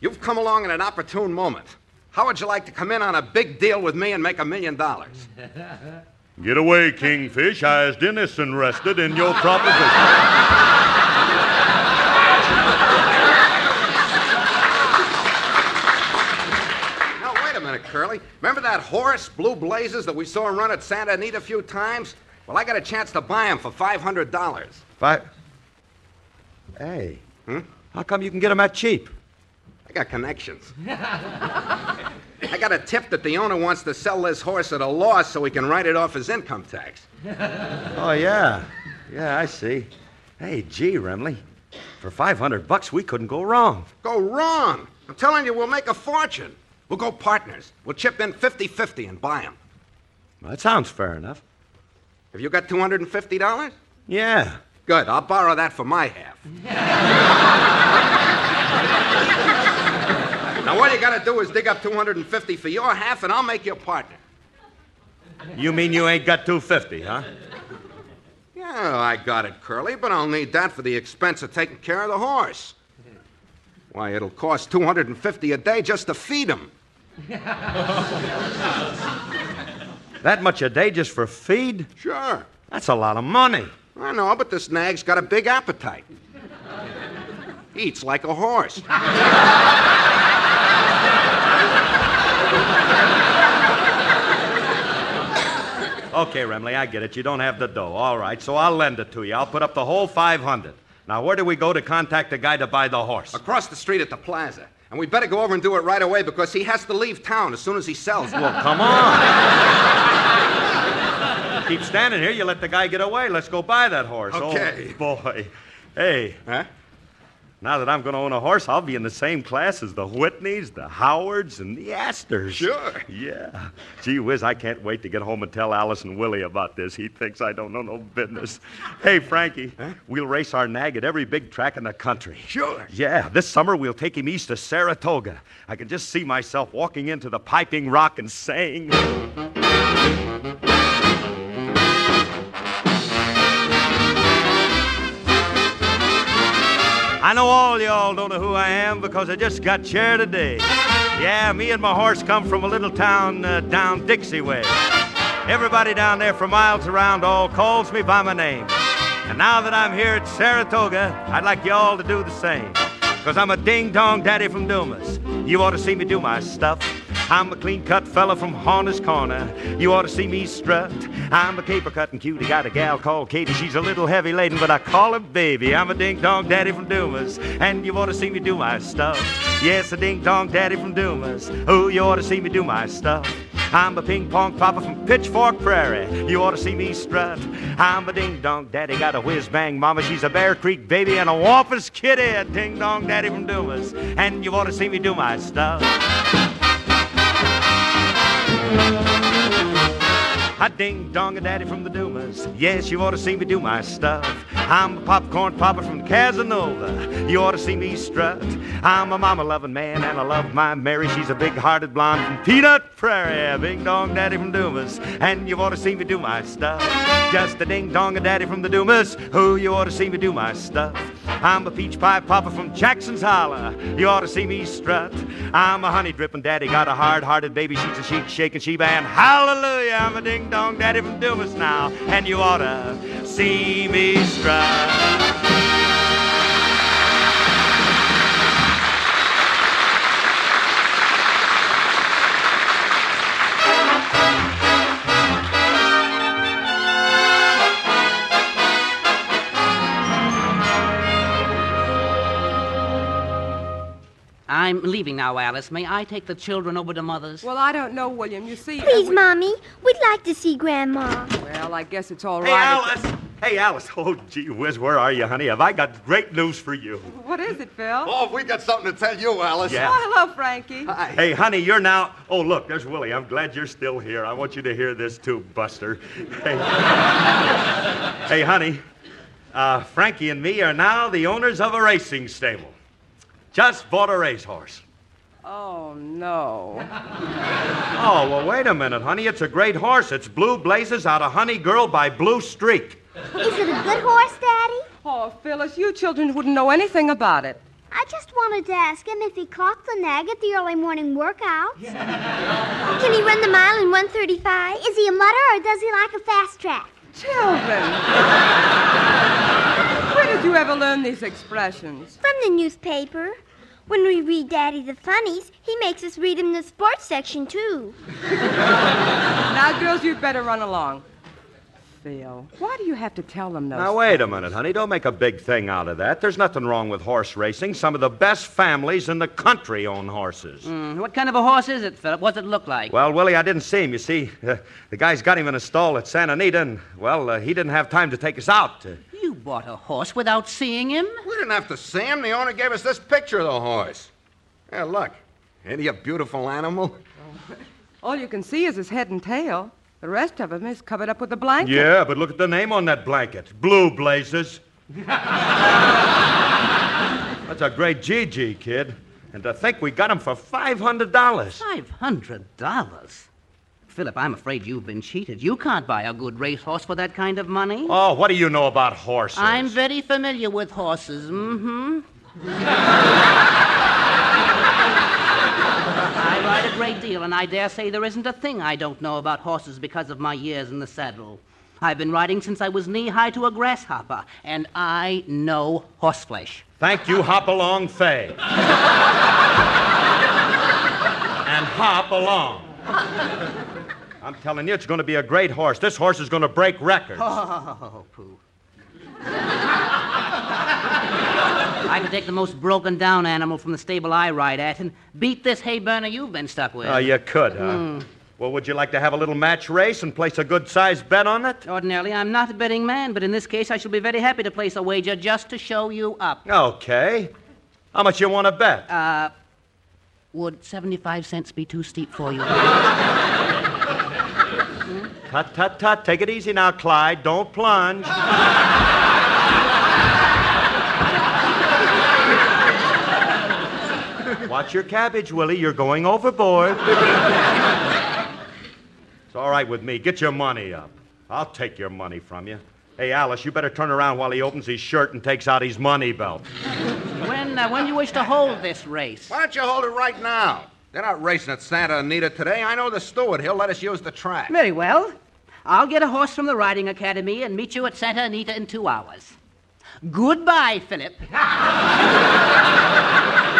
you've come along at an opportune moment. How would you like to come in on a big deal with me and make a million dollars? Get away, Kingfish. I is rested in your proposition. Now, wait a minute, Curly. Remember that horse, Blue Blazes, that we saw run at Santa Anita a few times? Well, I got a chance to buy him for $500. Five. Hey. Hmm? How come you can get them that cheap? I got connections. I got a tip that the owner wants to sell this horse at a loss so he can write it off as income tax. Oh, yeah. Yeah, I see. Hey, gee, Remley. For 500 bucks, we couldn't go wrong. Go wrong. I'm telling you, we'll make a fortune. We'll go partners. We'll chip in 50 50 and buy him. Well, that sounds fair enough. Have you got $250? Yeah. Good. I'll borrow that for my half. now, all you got to do is dig up 250 for your half, and I'll make you a partner. You mean you ain't got 250, huh? Yeah, I got it, Curly, but I'll need that for the expense of taking care of the horse. Why, it'll cost 250 a day just to feed him. That much a day just for feed? Sure. That's a lot of money. I know, but this nag's got a big appetite. He Eats like a horse. Okay, Remley, I get it. You don't have the dough. All right, so I'll lend it to you. I'll put up the whole 500. Now, where do we go to contact the guy to buy the horse? Across the street at the plaza. And we better go over and do it right away because he has to leave town as soon as he sells. Well, come on. Keep standing here. You let the guy get away. Let's go buy that horse. Okay. Oh, boy. Hey. Huh? Now that I'm going to own a horse, I'll be in the same class as the Whitneys, the Howards, and the Astors. Sure. Yeah. Gee whiz, I can't wait to get home and tell Alice and Willie about this. He thinks I don't know no business. Hey, Frankie, we'll race our nag at every big track in the country. Sure. Yeah, this summer we'll take him east to Saratoga. I can just see myself walking into the piping rock and saying. I know all y'all don't know who I am because I just got chair today. Yeah, me and my horse come from a little town uh, down Dixie way. Everybody down there for miles around all calls me by my name. And now that I'm here at Saratoga, I'd like y'all to do the same. Because I'm a ding dong daddy from Dumas. You ought to see me do my stuff. I'm a clean cut fella from Horner's Corner. You ought to see me strut. I'm a caper cutting cutie. Got a gal called Katie. She's a little heavy laden, but I call her baby. I'm a ding dong daddy from Dumas. And you ought to see me do my stuff. Yes, a ding dong daddy from Dumas. Oh, you ought to see me do my stuff. I'm a ping pong papa from Pitchfork Prairie. You ought to see me strut. I'm a ding dong daddy, got a whiz bang mama. She's a Bear Creek baby and a Wampus kitty. A ding dong daddy from Dumas. And you ought to see me do my stuff. Thank you. A ding dong a daddy from the Dumas. Yes, you ought to see me do my stuff. I'm a popcorn popper from Casanova. You ought to see me strut. I'm a mama loving man, and I love my Mary. She's a big hearted blonde from Peanut Prairie. Bing dong daddy from Dumas. And you ought to see me do my stuff. Just a ding dong a daddy from the Dumas. Who you ought to see me do my stuff. I'm a peach pie popper from Jackson's Holler. You ought to see me strut. I'm a honey dripping daddy, got a hard hearted baby. She's a sheep shaking she band. Hallelujah, I'm a ding dong daddy from Dumas now. And you oughta see me strut. I'm leaving now, Alice. May I take the children over to Mother's? Well, I don't know, William. You see. uh, Please, we- Mommy, we'd like to see Grandma. Well, I guess it's all Hey, right. Alice! Hey, Alice. Oh, gee whiz, where are you, honey? Have I got great news for you? What is it, Phil? Oh, we got something to tell you, Alice. Yeah. Oh, hello, Frankie. Hi. Hey, honey, you're now. Oh, look, there's Willie. I'm glad you're still here. I want you to hear this too, Buster. Hey, hey honey. Uh, Frankie and me are now the owners of a racing stable. Just bought a racehorse. Oh, no. Oh, well, wait a minute, honey. It's a great horse. It's Blue Blazes out of Honey Girl by Blue Streak. Is it a good horse, Daddy? Oh, Phyllis, you children wouldn't know anything about it. I just wanted to ask him if he caught the nag at the early morning workouts. Can he run the mile in 135? Is he a mudder or does he like a fast track? Children! Where did you ever learn these expressions? From the newspaper. When we read Daddy the Funnies, he makes us read him the sports section, too. now, girls, you'd better run along. Phil, why do you have to tell them those? Now, wait a minute, honey. Don't make a big thing out of that. There's nothing wrong with horse racing. Some of the best families in the country own horses. Mm, what kind of a horse is it, Philip? What's it look like? Well, Willie, I didn't see him. You see, uh, the guy's got him in a stall at Santa Anita, and, well, uh, he didn't have time to take us out. Uh, You bought a horse without seeing him? We didn't have to see him. The owner gave us this picture of the horse. Yeah, look. Ain't he a beautiful animal? All you can see is his head and tail. The rest of him is covered up with a blanket. yeah, but look at the name on that blanket Blue Blazers. That's a great GG, kid. And to think we got him for $500. Five hundred dollars. Philip, I'm afraid you've been cheated. You can't buy a good racehorse for that kind of money. Oh, what do you know about horses? I'm very familiar with horses. Mm-hmm. I ride a great deal, and I dare say there isn't a thing I don't know about horses because of my years in the saddle. I've been riding since I was knee high to a grasshopper, and I know horseflesh. Thank you, Hopalong Faye. and hop along. I'm telling you, it's going to be a great horse. This horse is going to break records. Oh, pooh. I could take the most broken down animal from the stable I ride at and beat this hay burner you've been stuck with. Oh, you could, huh? Hmm. Well, would you like to have a little match race and place a good sized bet on it? Ordinarily, I'm not a betting man, but in this case, I shall be very happy to place a wager just to show you up. Okay. How much you want to bet? Uh, would 75 cents be too steep for you? Tut, tut, tut. Take it easy now, Clyde. Don't plunge. Watch your cabbage, Willie. You're going overboard. it's all right with me. Get your money up. I'll take your money from you. Hey, Alice, you better turn around while he opens his shirt and takes out his money belt. when, uh, when do you wish to hold this race? Why don't you hold it right now? They're not racing at Santa Anita today. I know the steward. He'll let us use the track. Very well. I'll get a horse from the riding academy and meet you at Santa Anita in two hours. Goodbye, Philip.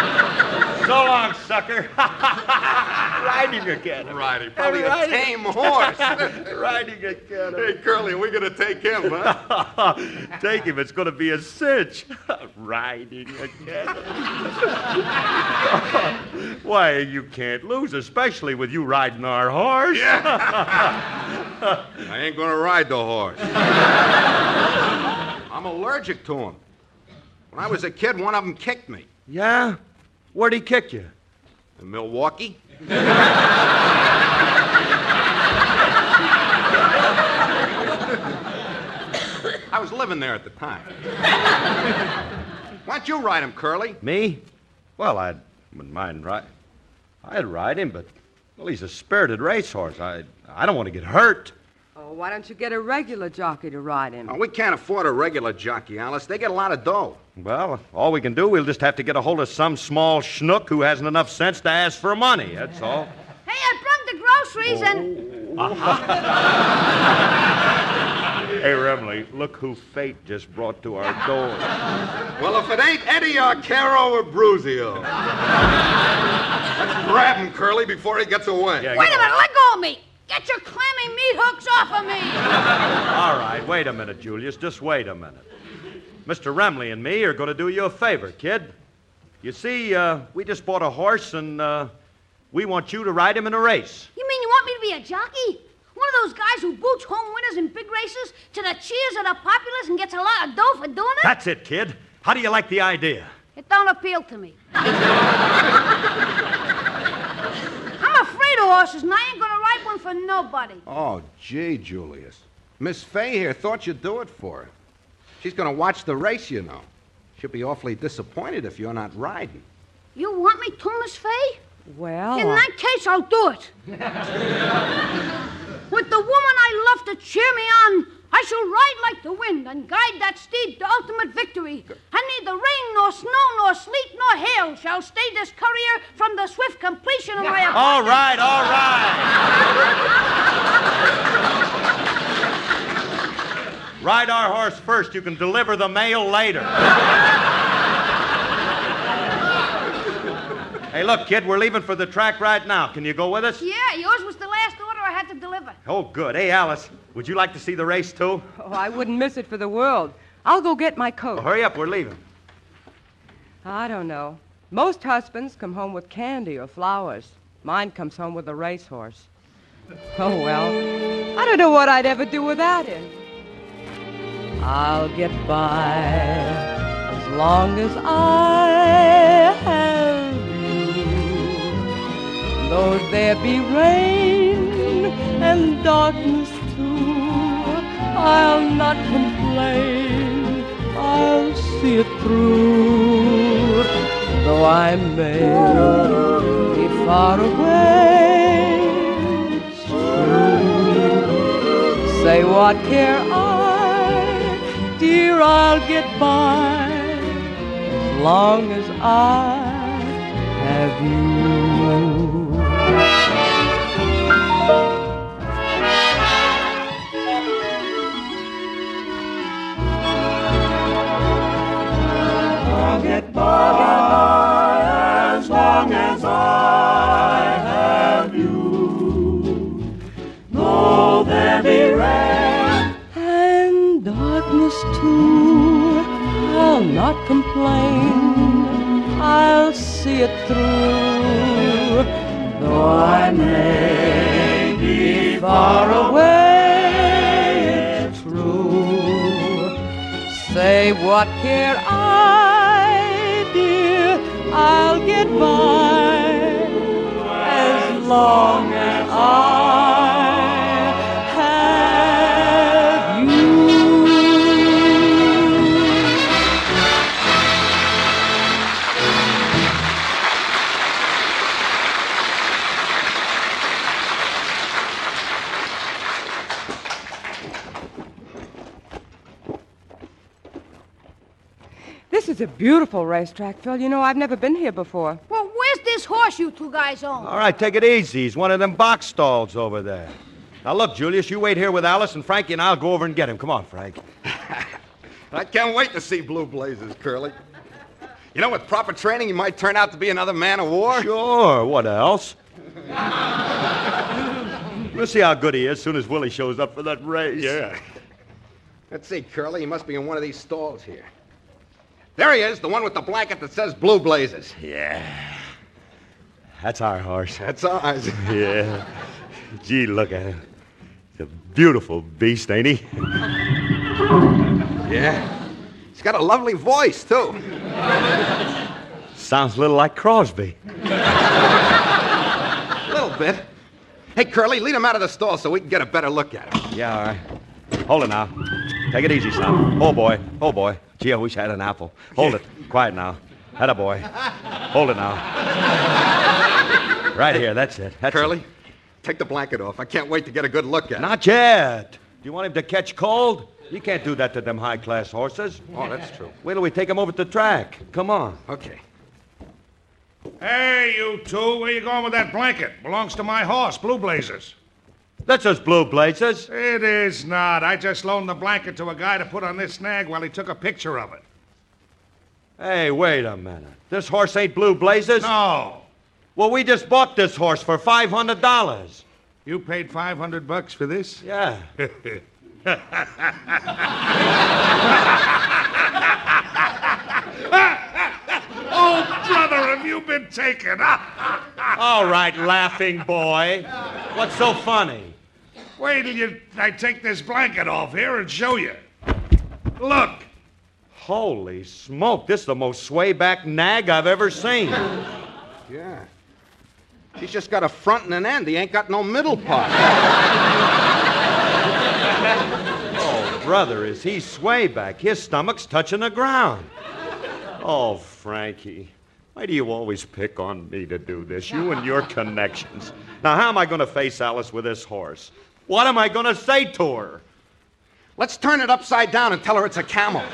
So long, sucker. Riding again. Riding. Probably a tame horse. Riding again. Hey, Curly, we're going to take him, huh? Take him. It's going to be a cinch. Riding again. Why, you can't lose, especially with you riding our horse. Yeah. I ain't going to ride the horse. I'm allergic to him. When I was a kid, one of them kicked me. Yeah? Where'd he kick you? In Milwaukee? I was living there at the time. Why don't you ride him, Curly? Me? Well, I wouldn't mind ride. I'd ride him, but well, he's a spirited racehorse. I I don't want to get hurt. Oh, why don't you get a regular jockey to ride him? Oh, we can't afford a regular jockey, Alice. They get a lot of dough. Well, all we can do, we'll just have to get a hold of some small schnook who hasn't enough sense to ask for money. That's all. Hey, I brought the groceries and. Oh. Hey, Remley, look who fate just brought to our door. Well, if it ain't Eddie Arcaro Abbruzzio. Let's grab him, Curly, before he gets away. Wait a minute, let go of me! Get your clammy meat hooks off of me! All right, wait a minute, Julius. Just wait a minute. Mr. Remley and me are going to do you a favor, kid. You see, uh, we just bought a horse, and uh, we want you to ride him in a race. You mean you want me to be a jockey? One of those guys who boots home winners in big races to the cheers of the populace and gets a lot of dough for doing it? That's it, kid. How do you like the idea? It don't appeal to me. I'm afraid of horses, and I ain't gonna ride one for nobody. Oh, gee, Julius. Miss Faye here thought you'd do it for her. She's going to watch the race, you know. She'll be awfully disappointed if you're not riding. You want me to, Miss Faye? Well, In I- that case, I'll do it. With the woman I love to cheer me on, I shall ride like the wind and guide that steed to ultimate victory. And neither rain nor snow nor sleet nor hail shall stay this courier from the swift completion of my All right, all right. Ride our horse first. You can deliver the mail later. Hey, look, kid, we're leaving for the track right now. Can you go with us? Yeah, yours was the last order I had to deliver. Oh, good. Hey, Alice, would you like to see the race, too? Oh, I wouldn't miss it for the world. I'll go get my coat. Well, hurry up, we're leaving. I don't know. Most husbands come home with candy or flowers. Mine comes home with a racehorse. Oh, well. I don't know what I'd ever do without him. I'll get by as long as I have. Though there be rain and darkness too, I'll not complain. I'll see it through. Though I may be far away. Say what care I, dear, I'll get by as long as I have you. Too, I'll not complain. I'll see it through. Though I may be far away, it's true. Say what care I, dear, I'll get by as long as I beautiful racetrack, Phil. You know, I've never been here before. Well, where's this horse you two guys own? All right, take it easy. He's one of them box stalls over there. Now, look, Julius, you wait here with Alice and Frankie, and I'll go over and get him. Come on, Frank. I can't wait to see Blue Blazes, Curly. You know, with proper training, he might turn out to be another Man o' War. Sure, what else? We'll see how good he is as soon as Willie shows up for that race. Yeah. Let's see, Curly. He must be in one of these stalls here. There he is, the one with the blanket that says Blue Blazers. Yeah. That's our horse. That's ours. yeah. Gee, look at him. He's a beautiful beast, ain't he? Yeah. He's got a lovely voice, too. Sounds a little like Crosby. A little bit. Hey, Curly, lead him out of the stall so we can get a better look at him. Yeah, all right. Hold it now. Take it easy, son. Oh, boy. Oh, boy. Gee, I wish I had an apple. Hold it. Quiet now. Had a boy. Hold it now. Right here. That's it. That's Curly, it. take the blanket off. I can't wait to get a good look at it. Not yet. Do you want him to catch cold? You can't do that to them high class horses. Oh, that's true. Wait till we take him over to the track. Come on. Okay. Hey, you two, where you going with that blanket? Belongs to my horse, Blue Blazers. That's just Blue Blazers. It is not. I just loaned the blanket to a guy to put on this snag while he took a picture of it. Hey, wait a minute. This horse ain't Blue Blazers? No. Well, we just bought this horse for $500. You paid 500 bucks for this? Yeah. oh, brother, have you been taken? All right, laughing boy. What's so funny? Wait till you, I take this blanket off here and show you. Look. Holy smoke, this is the most sway back nag I've ever seen. Yeah. He's just got a front and an end. He ain't got no middle part. Oh, brother, is he sway back? His stomach's touching the ground. Oh, Frankie. Why do you always pick on me to do this? You and your connections. Now, how am I going to face Alice with this horse? What am I going to say to her? Let's turn it upside down and tell her it's a camel.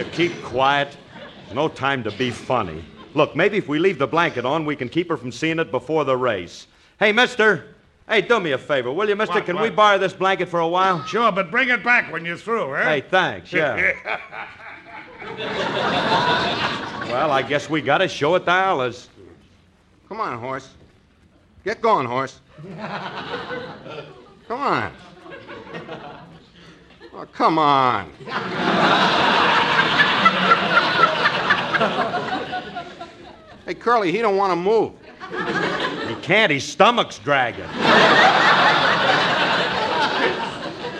You keep quiet. No time to be funny. Look, maybe if we leave the blanket on, we can keep her from seeing it before the race. Hey, mister. Hey, do me a favor, will you, mister? What, can what? we borrow this blanket for a while? Sure, but bring it back when you're through, eh? Hey, thanks, yeah. well, I guess we gotta show it to Alice. Come on, horse. Get going, horse. Come on. Oh, come on. hey, Curly, he don't want to move. He can't, his stomach's dragging.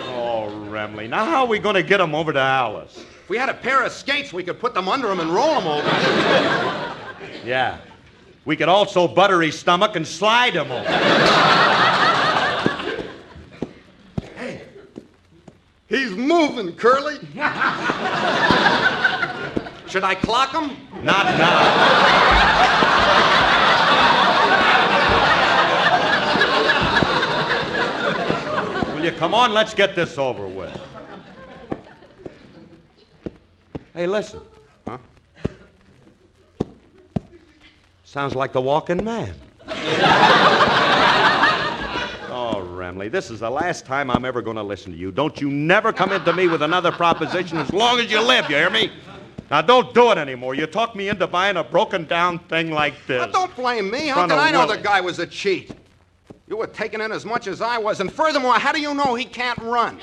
oh, Remley. Now, how are we gonna get him over to Alice? If we had a pair of skates, we could put them under him and roll him over. Yeah. We could also butter his stomach and slide him over. Hey, he's moving, Curly. Should I clock him? Not now. Will you come on? Let's get this over with. Hey, listen. Huh? Sounds like the walking man. Oh, Remley, this is the last time I'm ever going to listen to you. Don't you never come into me with another proposition as long as you live, you hear me? Now, don't do it anymore. You talked me into buying a broken down thing like this. Don't blame me. How can I know Willie. the guy was a cheat? You were taking in as much as I was, and furthermore, how do you know he can't run?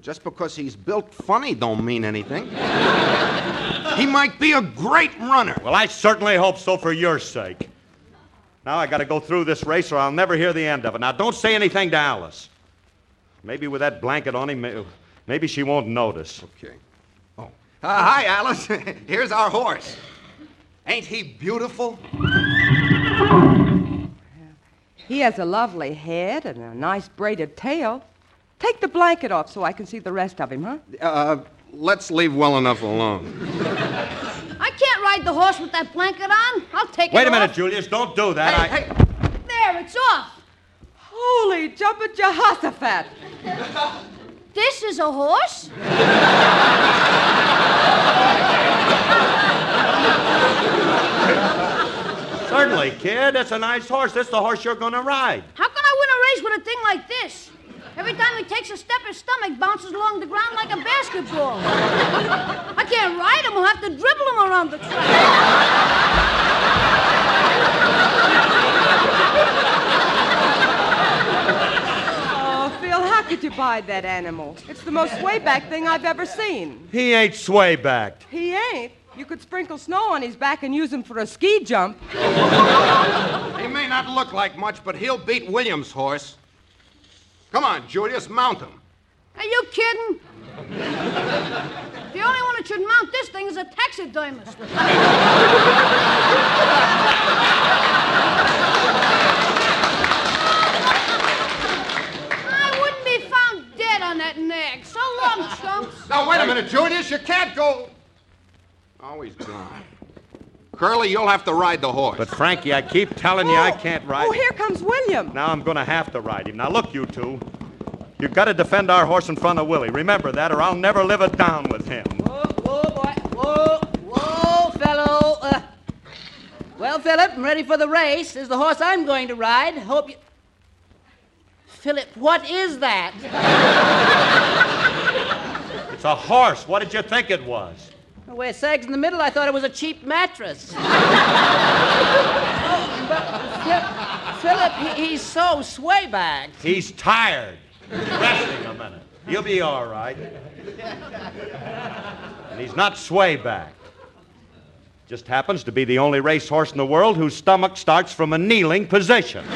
Just because he's built funny don't mean anything. he might be a great runner. Well, I certainly hope so for your sake. Now I got to go through this race or I'll never hear the end of it. Now don't say anything to Alice. Maybe with that blanket on him, maybe she won't notice. Okay. Oh. Uh, hi, Alice. Here's our horse. Ain't he beautiful? He has a lovely head and a nice braided tail. Take the blanket off so I can see the rest of him, huh? Uh, let's leave well enough alone. I can't ride the horse with that blanket on. I'll take Wait it Wait a minute. Julius. Don't do that. I... There, it's off. Holy jumping Jehoshaphat! This is a horse? Certainly, kid. That's a nice horse. That's the horse you're going to ride. How can I win a race with a thing like this? Every time he takes a step, his stomach bounces along the ground like a basketball. I can't ride him. I'll have to dribble him around the track. Oh, Phil, how could you buy that animal? It's the most swayback thing I've ever seen. He ain't sway backed. He ain't. You could sprinkle snow on his back and use him for a ski jump. He may not look like much, but he'll beat Williams' horse. Come on, Julius, mount him. Are you kidding? the only one that should mount this thing is a taxidermist. I wouldn't be found dead on that neck. So long, chumps. Now, wait a minute, Julius. You can't go. Always oh, gone. Curly, you'll have to ride the horse. But, Frankie, I keep telling you I can't ride. Oh, here comes William. Now I'm going to have to ride him. Now, look, you two. You've got to defend our horse in front of Willie. Remember that, or I'll never live it down with him. Whoa, boy. Whoa, whoa, fellow. Uh, well, Philip, I'm ready for the race. This is the horse I'm going to ride. Hope you. Philip, what is that? It's a horse. What did you think it was? The way it sags in the middle, I thought it was a cheap mattress. oh, but Phil- Philip, he, he's so swayback. He's tired. Resting a minute. He'll be all right. And he's not swayback. Just happens to be the only racehorse in the world whose stomach starts from a kneeling position.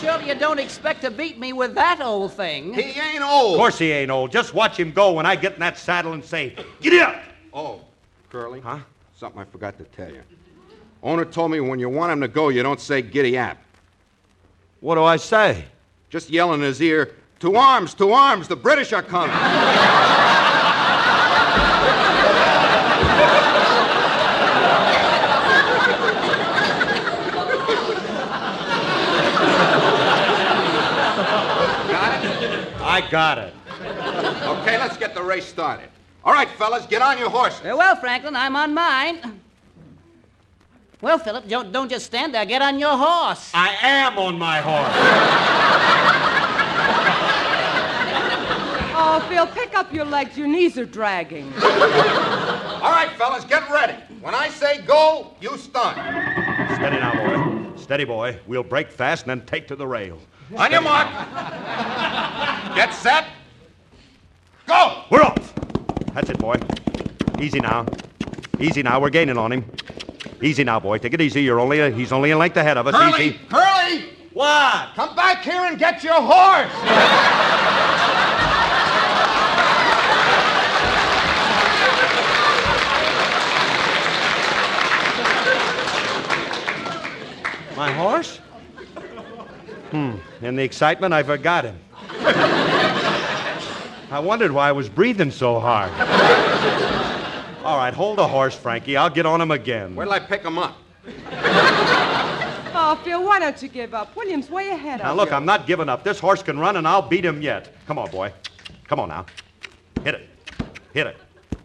Surely you don't expect to beat me with that old thing. He ain't old. Of course he ain't old. Just watch him go when I get in that saddle and say, Get up! Oh, Curly. Huh? Something I forgot to tell you. Owner told me when you want him to go, you don't say giddy up. What do I say? Just yell in his ear, to arms, to arms, the British are coming. got it. okay, let's get the race started. All right, fellas, get on your horses. Very well, Franklin, I'm on mine. Well, Philip, don't, don't just stand there. Get on your horse. I am on my horse. Oh, Phil, pick up your legs. Your knees are dragging. All right, fellas, get ready. When I say go, you start. Steady now, boy. Steady, boy. We'll break fast and then take to the rail. On your mark. Get set. Go! We're off. That's it, boy. Easy now. Easy now. We're gaining on him. Easy now, boy. Take it easy. You're only a, he's only a length ahead of us. Curly! Easy. Curly! What? Come back here and get your horse! My horse? Hmm. In the excitement, I forgot him. I wondered why I was breathing so hard. All right, hold the horse, Frankie. I'll get on him again. Where'll I pick him up? Oh, Phil, why don't you give up? William's way ahead Now, of look, you. I'm not giving up. This horse can run, and I'll beat him yet. Come on, boy. Come on now. Hit it. Hit it.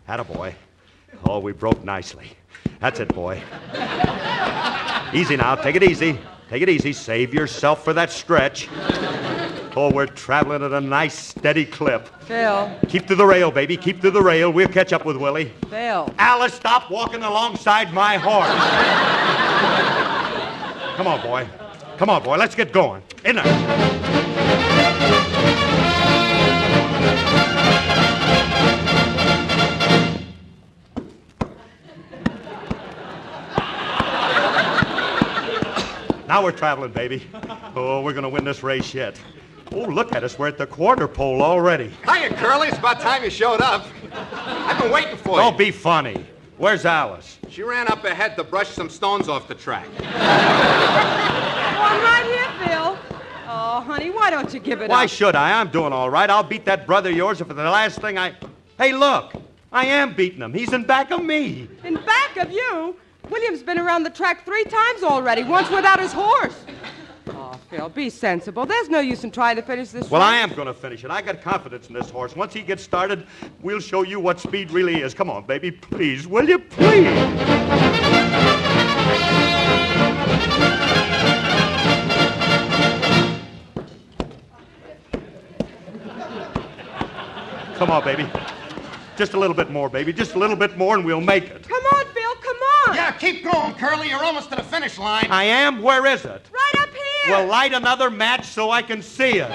Atta boy. Oh, we broke nicely. That's it, boy. Easy now. Take it easy. Take it easy. Save yourself for that stretch. Oh, we're traveling at a nice, steady clip. Phil, Keep to the rail, baby. Keep to the rail. We'll catch up with Willie. Phil. Alice, stop walking alongside my horse. Come on, boy. Come on, boy. Let's get going. In there. Now we're traveling, baby. Oh, we're going to win this race yet. Oh, look at us. We're at the quarter pole already. Hiya, Curly. It's about time you showed up. I've been waiting for you. Don't be funny. Where's Alice? She ran up ahead to brush some stones off the track. Oh, I'm right here, Phil. Oh, honey, why don't you give it Why up? should I? I'm doing all right. I'll beat that brother of yours if it's the last thing I. Hey, look. I am beating him. He's in back of me. In back of you? William's been around the track three times already, once without his horse. Oh, Phil, be sensible. There's no use in trying to finish this Well, race. I am going to finish it. I got confidence in this horse. Once he gets started, we'll show you what speed really is. Come on, baby. Please, will you? Please. Come on, baby. Just a little bit more, baby. Just a little bit more, and we'll make it. Come on, Phil, come on. Yeah, keep going, Curly. You're almost to the finish line. I am. Where is it? Right up here. Well, light another match so I can see it.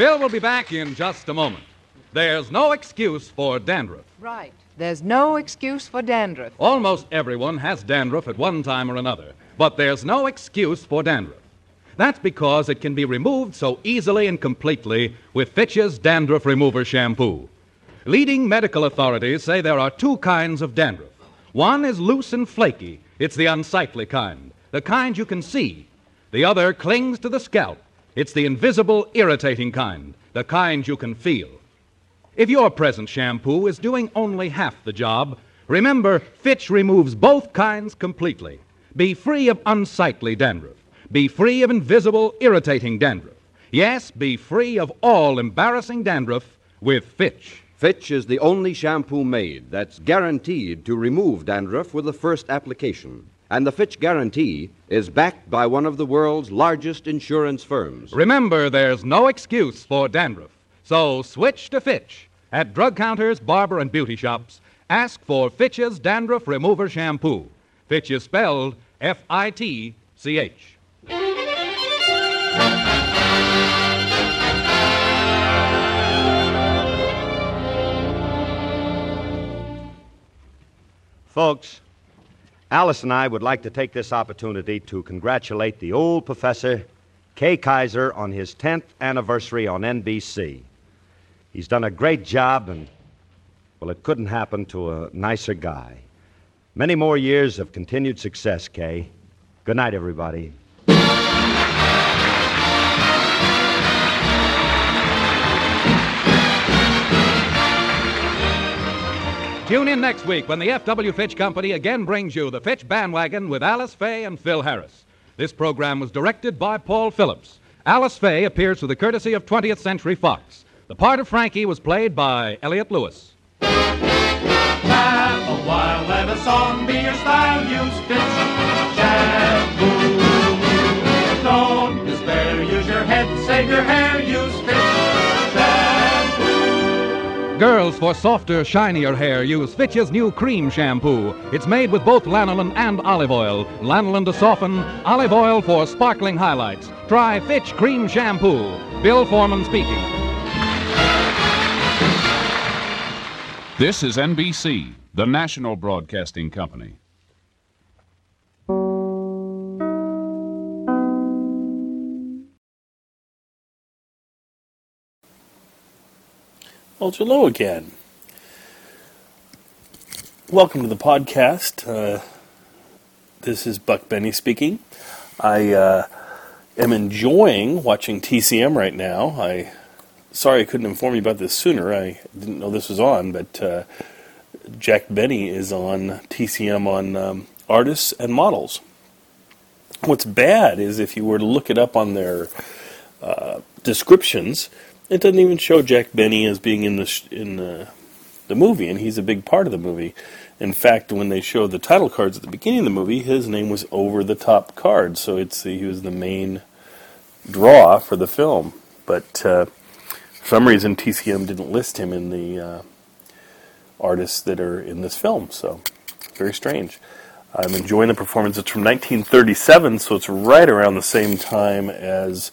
Phil will be back in just a moment. There's no excuse for dandruff. Right. There's no excuse for dandruff. Almost everyone has dandruff at one time or another, but there's no excuse for dandruff. That's because it can be removed so easily and completely with Fitch's Dandruff Remover Shampoo. Leading medical authorities say there are two kinds of dandruff. One is loose and flaky, it's the unsightly kind, the kind you can see. The other clings to the scalp, it's the invisible, irritating kind, the kind you can feel. If your present shampoo is doing only half the job, remember Fitch removes both kinds completely. Be free of unsightly dandruff. Be free of invisible, irritating dandruff. Yes, be free of all embarrassing dandruff with Fitch. Fitch is the only shampoo made that's guaranteed to remove dandruff with the first application. And the Fitch guarantee is backed by one of the world's largest insurance firms. Remember, there's no excuse for dandruff. So switch to Fitch. At drug counters, barber, and beauty shops, ask for Fitch's Dandruff Remover Shampoo. Fitch is spelled F I T C H. Folks, Alice and I would like to take this opportunity to congratulate the old professor, Kay Kyser, on his 10th anniversary on NBC. He's done a great job, and, well, it couldn't happen to a nicer guy. Many more years of continued success, Kay. Good night, everybody. Tune in next week when the F.W. Fitch Company again brings you the Fitch Bandwagon with Alice Faye and Phil Harris. This program was directed by Paul Phillips. Alice Faye appears with the courtesy of 20th Century Fox. The part of Frankie was played by Elliott Lewis. Laugh a while, let a song be your style. Use Fitch shampoo. Don't despair, use your head, save your hair. Use Fitch Girls, for softer, shinier hair, use Fitch's new cream shampoo. It's made with both lanolin and olive oil. Lanolin to soften, olive oil for sparkling highlights. Try Fitch Cream Shampoo. Bill Forman speaking. This is NBC, the national broadcasting company. Well, hello again. Welcome to the podcast. Uh, this is Buck Benny speaking. I uh, am enjoying watching TCM right now. I sorry I couldn't inform you about this sooner. I didn't know this was on, but uh, Jack Benny is on TCM on um, artists and models. What's bad is if you were to look it up on their uh, descriptions, it doesn't even show Jack Benny as being in the sh- in the, the movie, and he's a big part of the movie. In fact, when they showed the title cards at the beginning of the movie, his name was over the top card, so it's he was the main draw for the film. But uh, some reason, TCM didn't list him in the uh, artists that are in this film, so very strange. I'm enjoying the performance. It's from 1937, so it's right around the same time as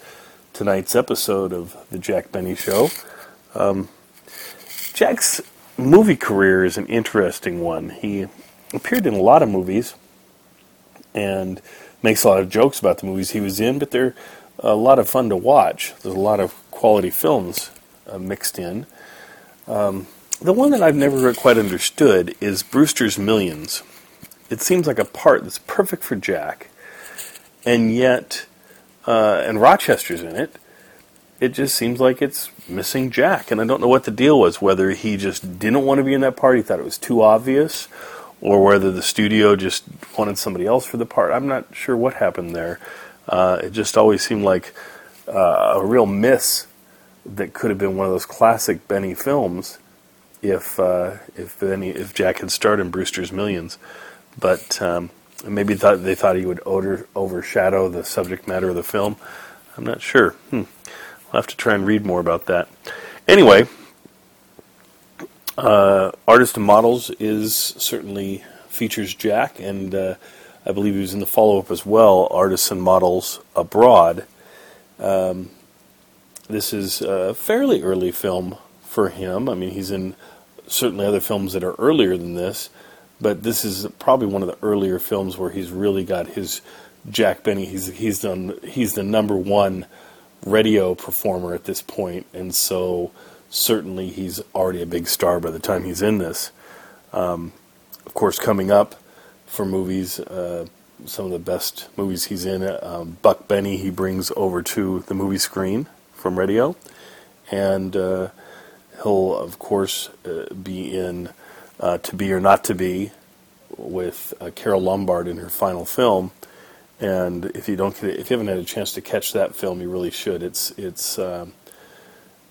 tonight's episode of the Jack Benny Show. Um, Jack's movie career is an interesting one. He appeared in a lot of movies and makes a lot of jokes about the movies he was in, but they're a lot of fun to watch. There's a lot of quality films uh, mixed in. Um, the one that I've never quite understood is Brewster's Millions. It seems like a part that's perfect for Jack, and yet, uh, and Rochester's in it. It just seems like it's missing Jack, and I don't know what the deal was. Whether he just didn't want to be in that part, he thought it was too obvious, or whether the studio just wanted somebody else for the part. I'm not sure what happened there. Uh, it just always seemed like uh, a real miss that could have been one of those classic Benny films if uh, if Benny if Jack had starred in Brewster's Millions, but um, maybe thought they thought he would over, overshadow the subject matter of the film. I'm not sure. Hmm. I'll have to try and read more about that. Anyway, uh, Artist and Models is certainly features Jack, and uh, I believe he was in the follow up as well, Artists and Models Abroad. Um, this is a fairly early film for him. I mean, he's in certainly other films that are earlier than this, but this is probably one of the earlier films where he's really got his Jack Benny. He's he's done he's the number one radio performer at this point, and so certainly he's already a big star by the time he's in this. Um, of course, coming up for movies, uh, some of the best movies he's in, um, Buck Benny he brings over to the movie screen from radio, and uh, he'll of course uh, be in uh, To Be or Not to Be with uh, Carole Lombard in her final film. And if you don't, if you haven't had a chance to catch that film, you really should. It's it's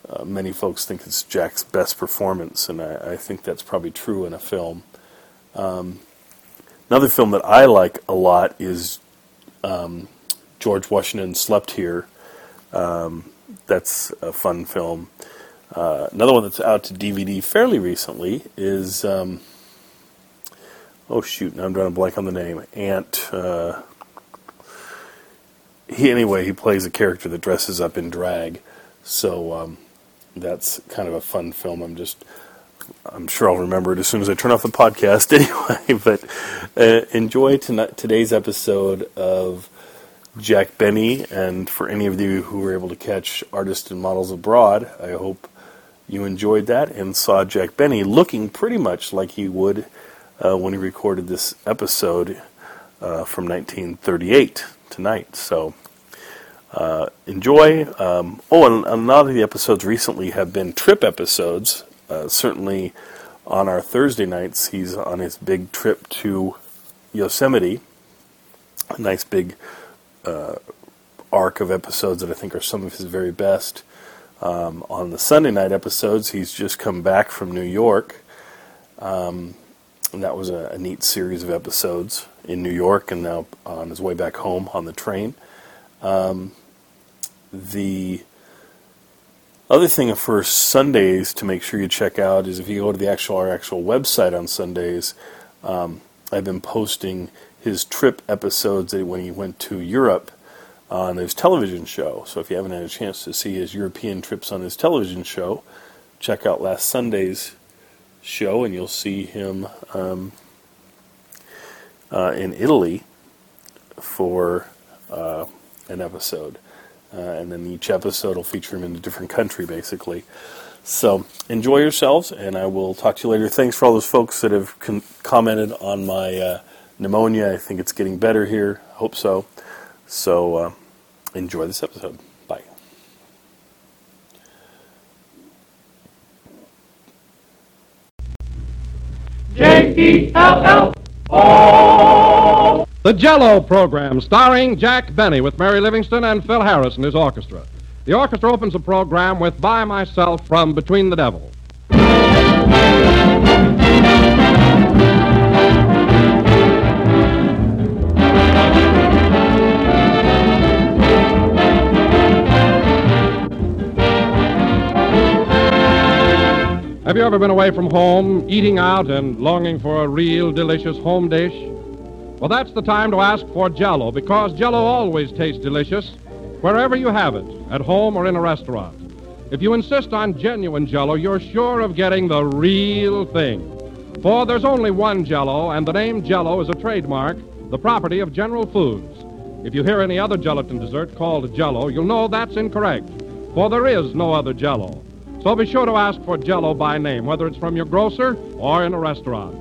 uh, many folks think it's Jack's best performance, and I, I think that's probably true in a film. Um, another film that I like a lot is um, George Washington Slept Here. Um, that's a fun film. Uh, another one that's out to DVD fairly recently is um, oh shoot, now I'm drawing a blank on the name. Ant. Uh, he anyway he plays a character that dresses up in drag, so um, that's kind of a fun film. I'm just I'm sure I'll remember it as soon as I turn off the podcast anyway. But uh, enjoy tonight, today's episode of Jack Benny, and for any of you who were able to catch Artists and Models Abroad, I hope you enjoyed that and saw Jack Benny looking pretty much like he would uh, when he recorded this episode uh, from 1938 tonight. So uh, enjoy. Um, oh, and a lot of the episodes recently have been trip episodes. Uh, certainly on our Thursday nights, he's on his big trip to Yosemite. A nice big uh, arc of episodes that I think are some of his very best. Um, on the Sunday night episodes, he's just come back from New York. Um, and that was a, a, neat series of episodes in New York and now on his way back home on the train. Um, the other thing for Sundays to make sure you check out is if you go to the actual our actual website on Sundays, um, I've been posting his trip episodes when he went to Europe on his television show. So if you haven't had a chance to see his European trips on his television show, check out last Sunday's show and you'll see him um, uh, in Italy for uh, an episode. Uh, and then each episode will feature him in a different country, basically. So enjoy yourselves, and I will talk to you later. Thanks for all those folks that have con- commented on my uh, pneumonia. I think it's getting better here. Hope so. So uh, enjoy this episode. Bye. J E L L O. The Jello program, starring Jack Benny with Mary Livingstone and Phil Harris and his orchestra. The orchestra opens the program with By Myself from Between the Devil. Have you ever been away from home, eating out, and longing for a real delicious home dish? Well, that's the time to ask for Jello, because Jello always tastes delicious wherever you have it, at home or in a restaurant. If you insist on genuine Jello, you're sure of getting the real thing. For there's only one Jello, and the name Jello is a trademark, the property of General Foods. If you hear any other gelatin dessert called Jello, you'll know that's incorrect, for there is no other Jello. So be sure to ask for Jello by name, whether it's from your grocer or in a restaurant.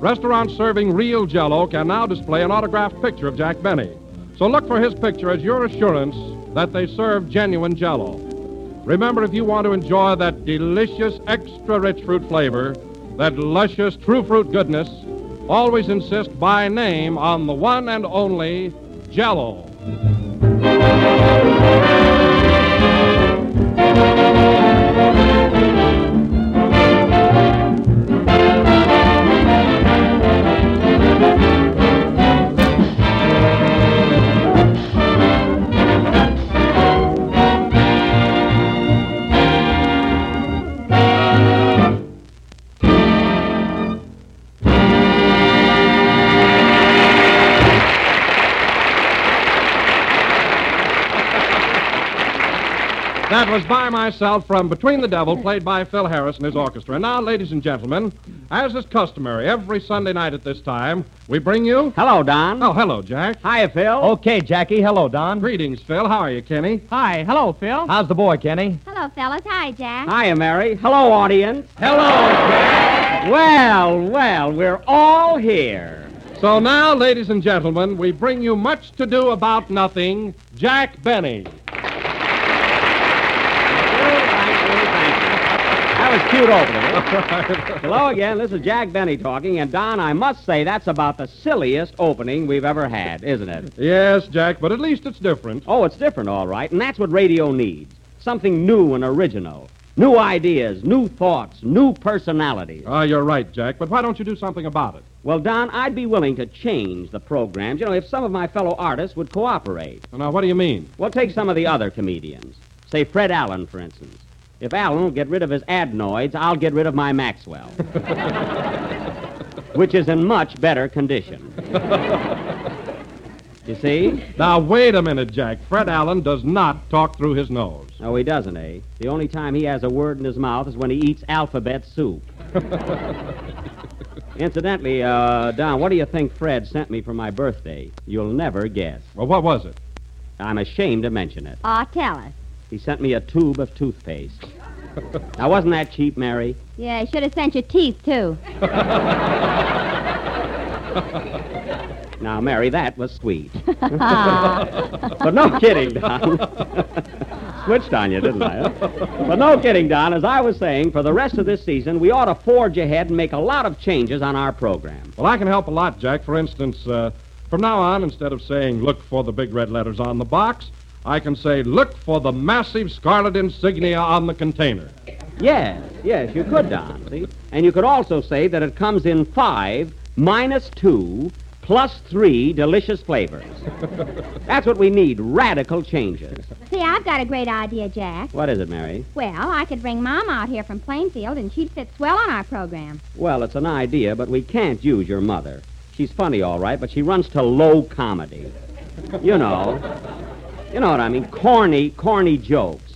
Restaurants serving real Jello can now display an autographed picture of Jack Benny. So look for his picture as your assurance that they serve genuine Jello. Remember, if you want to enjoy that delicious, extra rich fruit flavor, that luscious true fruit goodness, always insist by name on the one and only Jello. That was by myself from Between the Devil, played by Phil Harris and his orchestra. And now, ladies and gentlemen, as is customary, every Sunday night at this time, we bring you. Hello, Don. Oh, hello, Jack. Hi, Phil. Okay, Jackie. Hello, Don. Greetings, Phil. How are you, Kenny? Hi. Hello, Phil. How's the boy, Kenny? Hello, fellas. Hi, Jack. Hiya, Mary. Hello, audience. Hello, Jack. Well, well, we're all here. So now, ladies and gentlemen, we bring you much to do about nothing, Jack Benny. That was cute opening. Hello again. This is Jack Benny talking, and Don, I must say that's about the silliest opening we've ever had, isn't it? Yes, Jack, but at least it's different. Oh, it's different, all right, and that's what radio needs. Something new and original. New ideas, new thoughts, new personalities. Ah, you're right, Jack, but why don't you do something about it? Well, Don, I'd be willing to change the programs, you know, if some of my fellow artists would cooperate. Now, what do you mean? Well, take some of the other comedians. Say Fred Allen, for instance. If Allen will get rid of his adenoids, I'll get rid of my Maxwell. Which is in much better condition. You see? Now, wait a minute, Jack. Fred Allen does not talk through his nose. Oh, he doesn't, eh? The only time he has a word in his mouth is when he eats alphabet soup. Incidentally, uh, Don, what do you think Fred sent me for my birthday? You'll never guess. Well, what was it? I'm ashamed to mention it. Aw, tell us. He sent me a tube of toothpaste. now, wasn't that cheap, Mary? Yeah, he should have sent your teeth, too. Now, Mary, that was sweet. but no kidding, Don. Switched on you, didn't I? huh? But no kidding, Don. As I was saying, for the rest of this season, we ought to forge ahead and make a lot of changes on our program. Well, I can help a lot, Jack. For instance, uh, from now on, instead of saying look for the big red letters on the box, I can say look for the massive scarlet insignia on the container. Yes, yes, you could, Don. See? And you could also say that it comes in five minus two plus three delicious flavors. That's what we need radical changes. See, I've got a great idea, Jack. What is it, Mary? Well, I could bring Mom out here from Plainfield, and she'd fit swell on our program. Well, it's an idea, but we can't use your mother. She's funny, all right, but she runs to low comedy. You know. You know what I mean? Corny, corny jokes.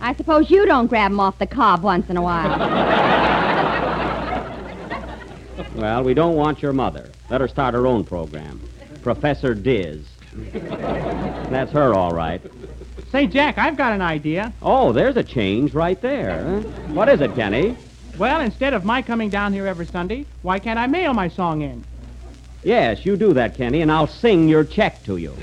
I suppose you don't grab 'em off the cob once in a while. Well, we don't want your mother. Let her start her own program. Professor Diz. That's her, all right. Say, Jack, I've got an idea. Oh, there's a change right there. huh? What is it, Kenny? Well, instead of my coming down here every Sunday, why can't I mail my song in? Yes, you do that, Kenny, and I'll sing your check to you.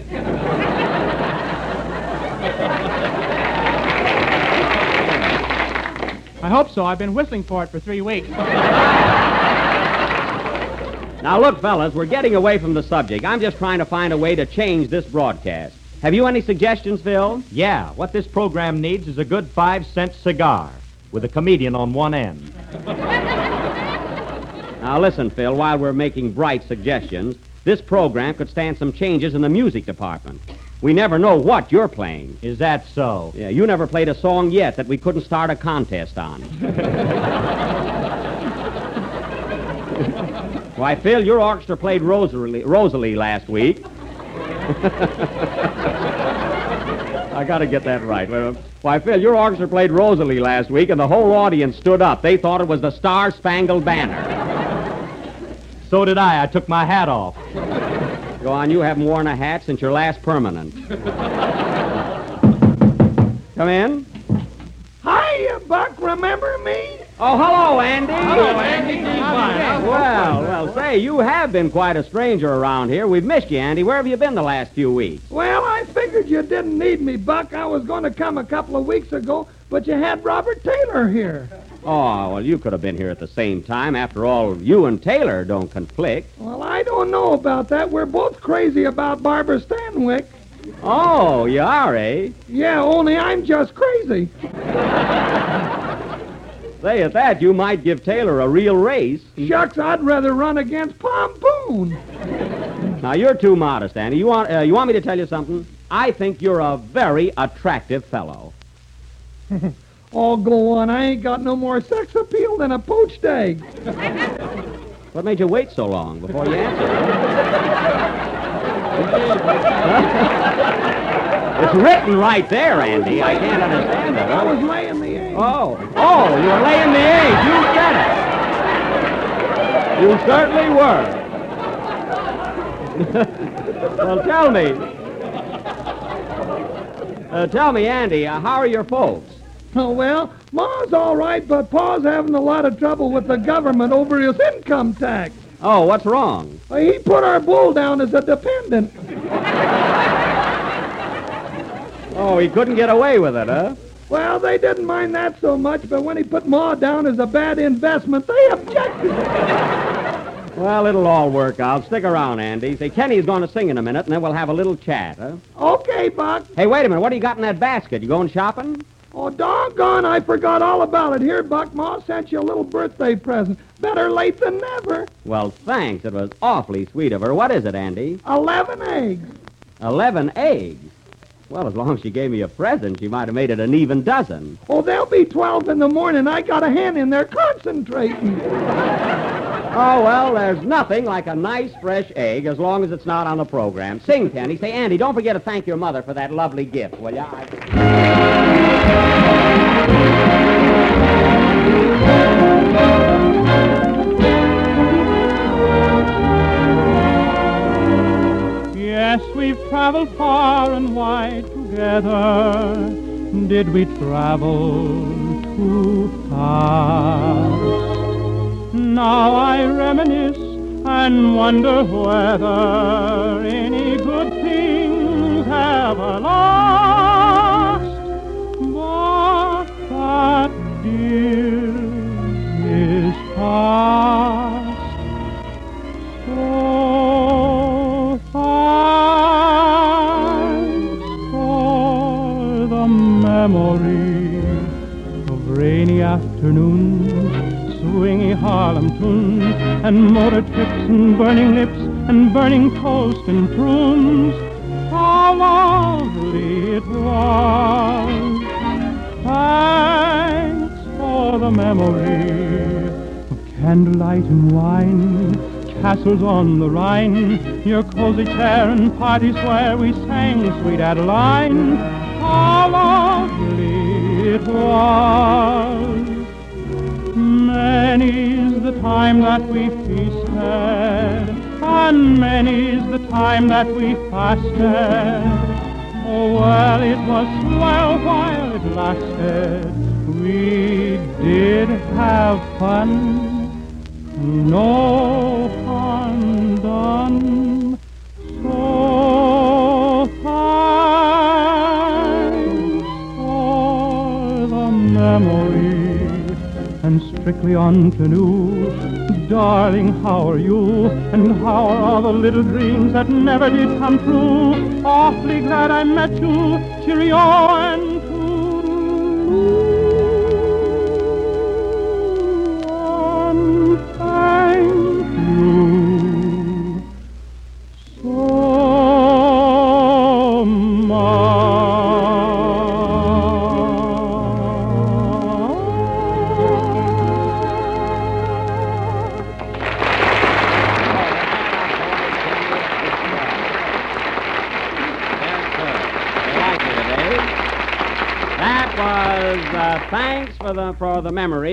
I hope so. I've been whistling for it for three weeks. Now, look, fellas, we're getting away from the subject. I'm just trying to find a way to change this broadcast. Have you any suggestions, Phil? Yeah, what this program needs is a good five cent cigar with a comedian on one end. Now, listen, Phil, while we're making bright suggestions, this program could stand some changes in the music department. We never know what you're playing. Is that so? Yeah, you never played a song yet that we couldn't start a contest on. Why, Phil, your orchestra played Rosalie, Rosalie last week. I got to get that right. Why, Phil, your orchestra played Rosalie last week, and the whole audience stood up. They thought it was the Star Spangled Banner. So did I. I took my hat off. Go on, you haven't worn a hat since your last permanent. Come in. Hiya, Buck. Remember me? Oh, hello, Andy. Hello, Andy. Well, well, say, you have been quite a stranger around here. We've missed you, Andy. Where have you been the last few weeks? Well, I figured you didn't need me, Buck. I was going to come a couple of weeks ago, but you had Robert Taylor here. Oh, well, you could have been here at the same time. After all, you and Taylor don't conflict. Well, I don't know about that. We're both crazy about Barbara Stanwyck. Oh, you are, eh? Yeah, only I'm just crazy. Say, at that, you might give Taylor a real race. Shucks, I'd rather run against Pompoon. Now, you're too modest, Andy. You want, uh, you want me to tell you something? I think you're a very attractive fellow. Oh, go on. I ain't got no more sex appeal than a poached egg. What made you wait so long before you answered? It's written right there, Andy. I can't understand it. I was laying the. Oh, oh, you were laying the egg. You said it. You certainly were. well, tell me. Uh, tell me, Andy, uh, how are your folks? Oh, well, Ma's all right, but Pa's having a lot of trouble with the government over his income tax. Oh, what's wrong? Uh, He put our bull down as a dependent. Oh, he couldn't get away with it, huh? Well, they didn't mind that so much, but when he put Ma down as a bad investment, they objected. Well, it'll all work out. Stick around, Andy. Say, Kenny's going to sing in a minute, and then we'll have a little chat, huh? Okay, Buck. Hey, wait a minute. What do you got in that basket? You going shopping? Oh, doggone, I forgot all about it. Here, Buck, Ma sent you a little birthday present. Better late than never. Well, thanks. It was awfully sweet of her. What is it, Andy? Eleven eggs. Eleven eggs. Well, as long as she gave me a present, she might have made it an even dozen. Oh, there'll be 12 in the morning. I got a hand in there concentrating. Oh, well, there's nothing like a nice fresh egg as long as it's not on the program. Sing, Kenny. Say, Andy, don't forget to thank your mother for that lovely gift, will ya? I- we've traveled far and wide together. Did we travel too fast? Now I reminisce and wonder whether any good things ever last. But that dear is past. Memory of rainy afternoons, swingy Harlem tunes, and motor trips and burning lips and burning toast and prunes. How lovely it was. Thanks for the memory of candlelight and wine, castles on the Rhine, your cozy chair and parties where we sang Sweet Adeline. How it was. Many's the time that we feasted, and many's the time that we fasted. Oh, well, it was swell while it lasted. We did have fun, no harm done. Memory and strictly on canoe. Darling, how are you? And how are all the little dreams that never did come true? Awfully glad I met you. Cheerio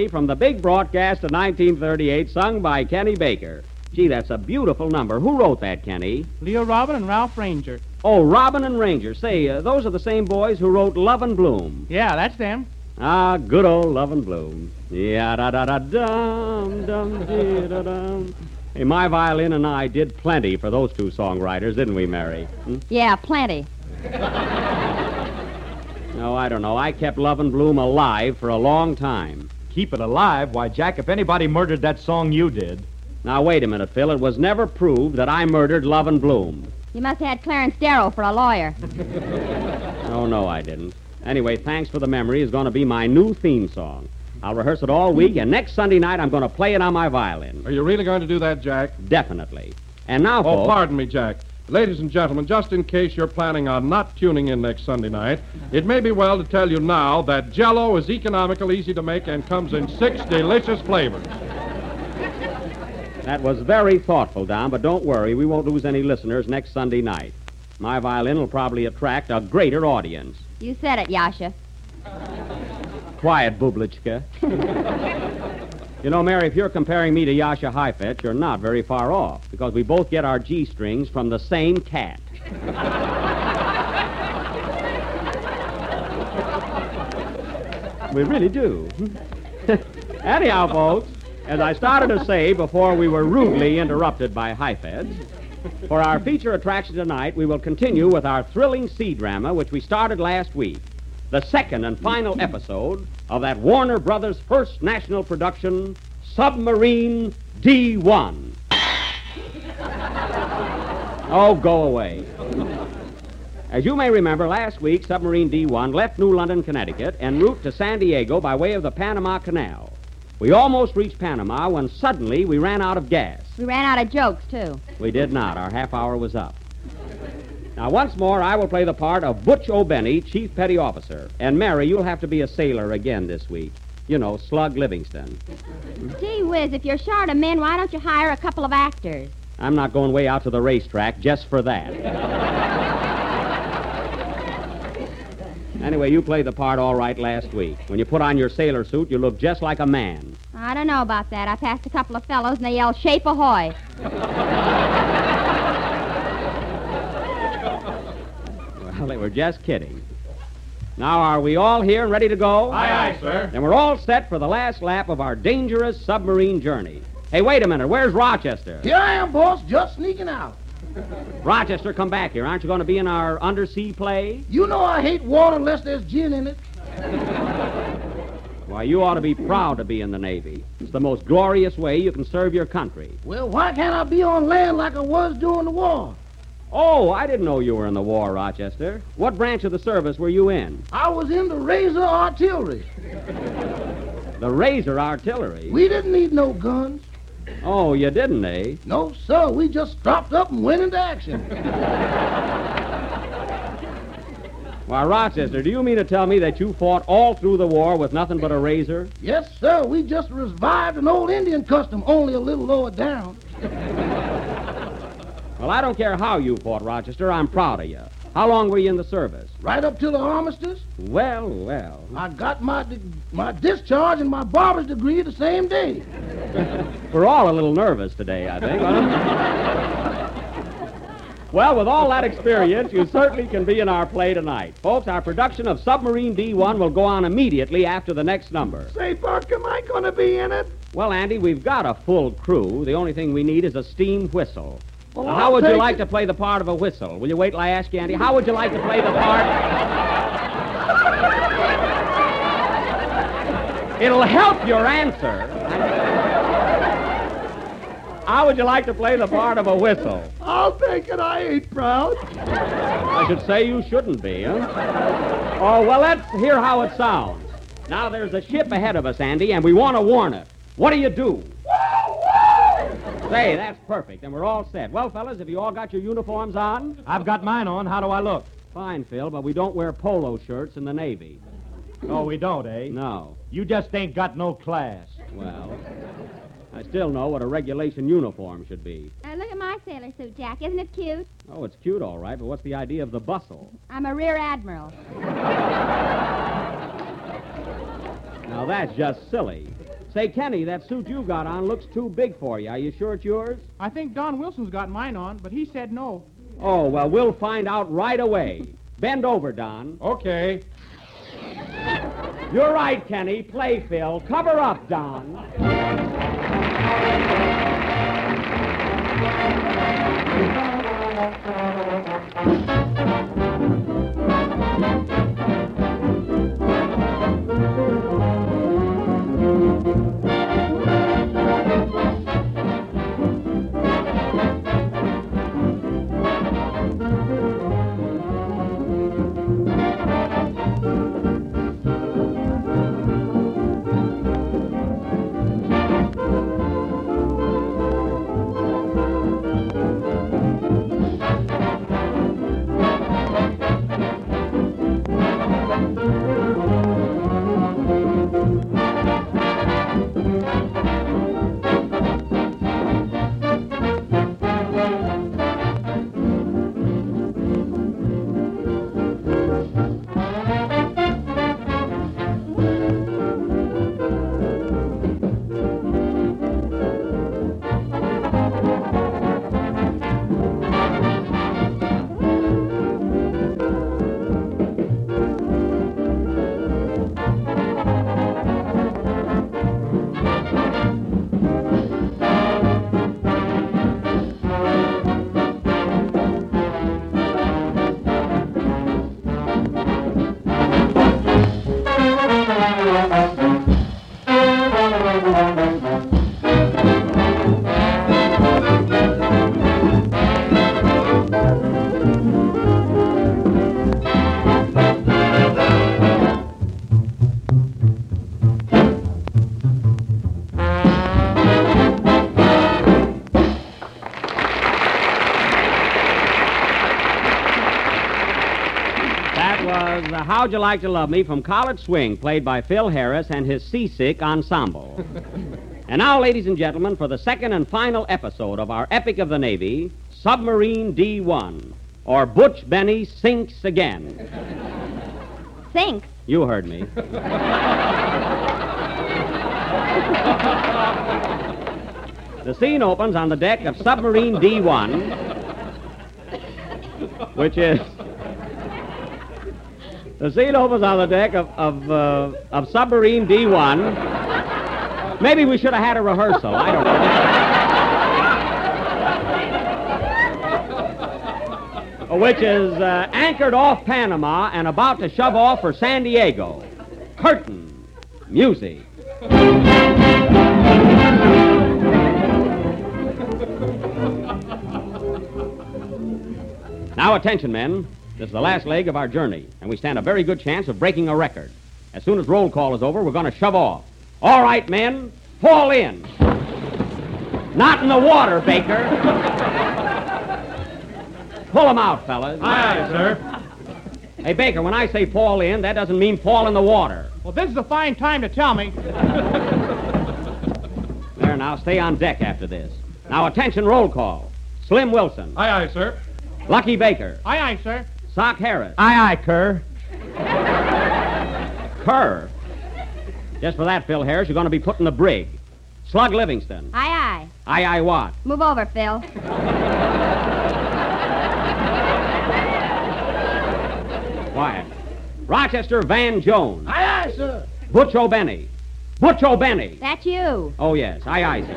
the from the big broadcast of 1938, sung by Kenny Baker. Gee, that's a beautiful number. Who wrote that, Kenny? Leo Robin and Ralph Rainger. Oh, Robin and Rainger. Say, uh, those are the same boys who wrote Love in Bloom. Yeah, that's them. Ah, good old Love in Bloom. Yeah, da da da dum dum dee da dum. Hey, my violin and I did plenty for those two songwriters, didn't we, Mary? Hmm? Yeah, plenty. No, I don't know. I kept Love in Bloom alive for a long time. Keep it alive? Why, Jack, if anybody murdered that song, you did. Now, wait a minute, Phil. It was never proved that I murdered Love in Bloom. You must have had Clarence Darrow for a lawyer. Oh, no, I didn't. Anyway, Thanks for the Memory is going to be my new theme song. I'll rehearse it all week, and next Sunday night I'm going to play it on my violin. Are you really going to do that, Jack? Definitely. And now, Oh, folks. pardon me, Jack. Ladies and gentlemen, just in case you're planning on not tuning in next Sunday night, it may be well to tell you now that Jello is economical, easy to make, and comes in six delicious flavors. That was very thoughtful, Don, but don't worry. We won't lose any listeners next Sunday night. My violin will probably attract a greater audience. You said it, Jascha. Quiet, Bublichka. you know, Mary, if you're comparing me to Jascha Heifetz, you're not very far off, because we both get our G strings from the same cat. we really do. Anyhow, folks, as I started to say before we were rudely interrupted by Heifetz, for our feature attraction tonight, we will continue with our thrilling sea drama, which we started last week. The second and final episode of that Warner Brothers' first national production, Submarine D1. Oh, go away. As you may remember, last week, Submarine D1 left New London, Connecticut, en route to San Diego by way of the Panama Canal. We almost reached Panama when suddenly we ran out of gas. We ran out of jokes, too. We did not. Our half hour was up. Now, once more, I will play the part of Butch O'Benny, Chief Petty Officer. And Mary, you'll have to be a sailor again this week. You know, Slug Livingstone. Gee whiz, if you're short of men, why don't you hire a couple of actors? I'm not going way out to the racetrack just for that. Anyway, you played the part all right last week. When you put on your sailor suit, you look just like a man. I don't know about that. I passed a couple of fellows and they yelled, Shape ahoy. They were just kidding. Now, are we all here and ready to go? Aye, aye, sir. Then we're all set for the last lap of our dangerous submarine journey. Hey, wait a minute. Where's Rochester? Here I am, boss, just sneaking out. Rochester, come back here. Aren't you going to be in our undersea play? You know I hate water unless there's gin in it. Why, you ought to be proud to be in the Navy. It's the most glorious way you can serve your country. Well, why can't I be on land like I was during the war? Oh, I didn't know you were in the war, Rochester. What branch of the service were you in? I was in the Razor Artillery. The Razor Artillery? We didn't need no guns. Oh, you didn't, eh? No, sir. We just strapped up and went into action. Why, Rochester, do you mean to tell me that you fought all through the war with nothing but a razor? yes, sir. We just revived an old Indian custom, only a little lower down. Well, I don't care how you fought, Rochester. I'm proud of you. How long were you in the service? Right up till the armistice. Well, well. I got my my discharge and my barber's degree the same day. We're all a little nervous today, I think. huh? well, with all that experience, you certainly can be in our play tonight. Folks, our production of Submarine D1 will go on immediately after the next number. Say, Buck, am I going to be in it? Well, Andy, we've got a full crew. The only thing we need is a steam whistle. Well, how would you like to play the part of a whistle? Will you wait till I ask you, Andy? How would you like to play the part? It'll help your answer. How would you like to play the part of a whistle? I'll take it. I ain't proud. I should say you shouldn't be, huh? Oh, well, let's hear how it sounds. Now, there's a ship ahead of us, Andy, and we want to warn it. What do you do? Say, that's perfect, and we're all set. Well, fellas, have you all got your uniforms on? I've got mine on. How do I look? Fine, Phil, but we don't wear polo shirts in the Navy. Oh, we don't, eh? No. You just ain't got no class. Well, I still know what a regulation uniform should be. Uh, look at my sailor suit, Jack. Isn't it cute? Oh, it's cute, all right, but what's the idea of the bustle? I'm a rear admiral. Now, that's just silly. Say, Kenny, that suit you got on looks too big for you. Are you sure it's yours? I think Don Wilson's got mine on, but he said no. Oh, well, we'll find out right away. Bend over, Don. Okay. You're right, Kenny. Play, Phil. Cover up, Don. How'd You Like to Love Me from College Swing, played by Phil Harris and his Seasick Ensemble. and now, ladies and gentlemen, for the second and final episode of our Epic of the Navy, Submarine D1, or Butch Benny Sinks Again. Sinks? You heard me. the scene opens on the deck of Submarine D1, which is. The opens on the deck of, of, uh, of Submarine D1. Maybe we should have had a rehearsal. I don't know. Which is uh, anchored off Panama and about to shove off for San Diego. Curtain. Music. Now, attention, men. This is the last leg of our journey, and we stand a very good chance of breaking a record. As soon as roll call is over, we're going to shove off. All right, men, fall in. Not in the water, Baker. Pull 'em out, fellas. Aye, aye, sir. Hey, Baker, when I say fall in, that doesn't mean fall in the water. Well, this is a fine time to tell me. There, now, stay on deck after this. Now, attention, roll call. Slim Wilson. Aye, aye, sir. Lucky Baker. Aye, aye, sir. Sock Harris. Aye, aye, Kerr. Kerr. Just for that, Phil Harris, you're going to be put in the brig. Slug Livingstone. Aye, aye. Aye, aye, what? Move over, Phil. Quiet. Rochester Van Jones. Aye, aye, sir. Butch O'Benny. Butch O'Benny. That's you. Oh, yes. Aye, aye, sir.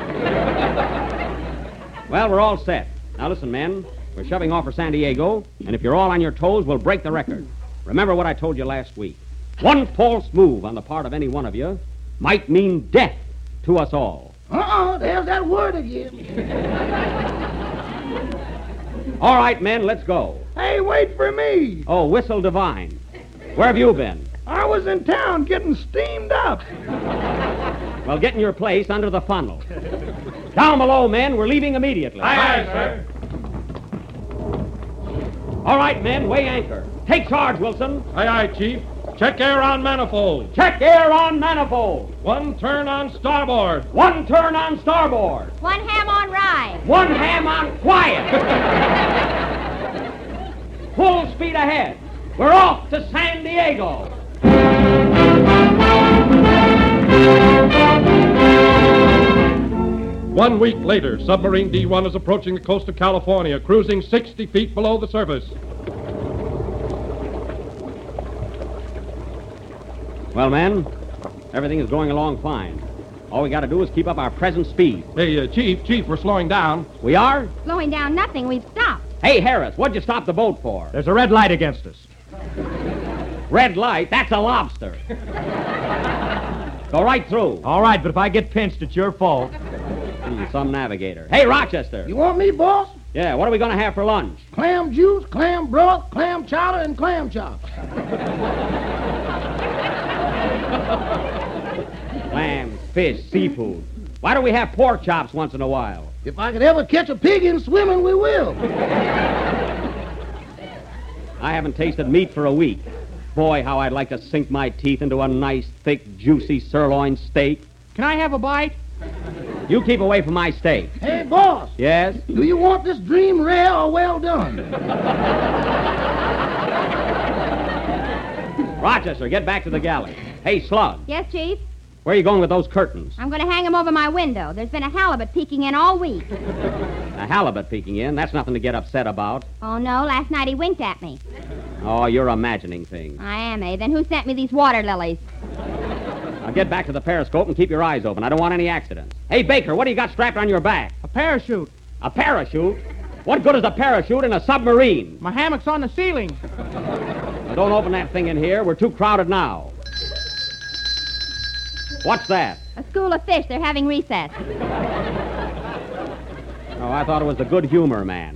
well, we're all set. Now, listen, men. We're shoving off for San Diego, and if you're all on your toes, we'll break the record. Remember what I told you last week. One false move on the part of any one of you might mean death to us all. Uh-uh, there's that word again. All right, men, let's go. Hey, wait for me. Oh, Whistle Divine. Where have you been? I was in town getting steamed up. Well, get in your place under the funnel. Down below, men. We're leaving immediately. Aye, aye, sir. All right, men, weigh anchor. Take charge, Wilson. Aye, aye, Chief. Check air on manifold. Check air on manifold. One turn on starboard. One turn on starboard. One ham on rye. One ham on quiet. Full speed ahead. We're off to San Diego. One week later, submarine D1 is approaching the coast of California, cruising 60 feet below the surface. Well, men, everything is going along fine. All we got to do is keep up our present speed. Hey, uh, Chief, Chief, we're slowing down. We are? Slowing down nothing. We've stopped. Hey, Harris, what'd you stop the boat for? There's a red light against us. Red light? That's a lobster. Go right through. All right, but if I get pinched, it's your fault. Hmm, some navigator. Hey, Rochester. You want me, boss? Yeah, what are we going to have for lunch? Clam juice, clam broth, clam chowder, and clam chops. Clams, fish, seafood. Why don't we have pork chops once in a while? If I could ever catch a pig in swimming, we will. I haven't tasted meat for a week. Boy, how I'd like to sink my teeth into a nice, thick, juicy sirloin steak. Can I have a bite? You keep away from my steak. Hey, boss, Yes? do you want this dream rare or well done? Rochester, get back to the galley. Hey, Slug, Yes, Chief? where are you going with those curtains? I'm going to hang them over my window. There's been a halibut peeking in all week. A halibut peeking in. That's nothing to get upset about. Oh, no. Last night he winked at me. Oh, you're imagining things. I am, eh? Then who sent me these water lilies? Now get back to the periscope and keep your eyes open. I don't want any accidents. Hey, Baker, what do you got strapped on your back? A parachute. A parachute? What good is a parachute in a submarine? My hammock's on the ceiling. Now, don't open that thing in here. We're too crowded now. What's that? A school of fish. They're having recess. Oh, I thought it was the good humor man.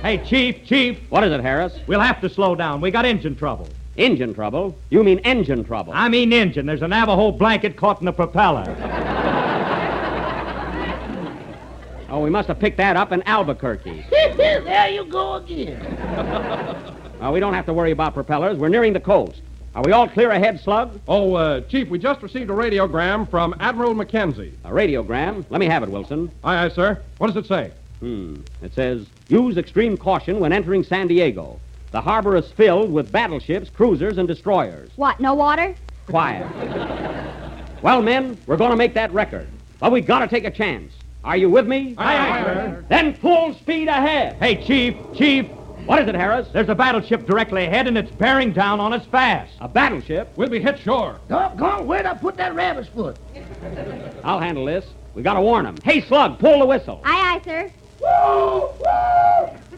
Hey, Chief, Chief. What is it, Harris? We'll have to slow down. We got engine trouble. Engine trouble? You mean engine trouble? I mean engine. There's a Navajo blanket caught in the propeller. Oh, we must have picked that up in Albuquerque. there you go again. Uh, we don't have to worry about propellers. We're nearing the coast. Are we all clear ahead, Slug? Oh, uh, Chief, we just received a radiogram from Admiral Mackenzie. A radiogram? Let me have it, Wilson. Aye, aye, sir. What does it say? Hmm. It says, use extreme caution when entering San Diego. The harbor is filled with battleships, cruisers, and destroyers. What, no water? Quiet. well, men, we're going to make that record. But we got to take a chance. Are you with me? Aye, aye, sir. Then full speed ahead. Hey, Chief, Chief. What is it, Harris? There's a battleship directly ahead, and it's bearing down on us fast. A battleship? We'll be hit sure. Doggone, where'd I put that rabbit's foot? I'll handle this. We got to warn them. Hey, Slug, pull the whistle. Aye, aye, sir.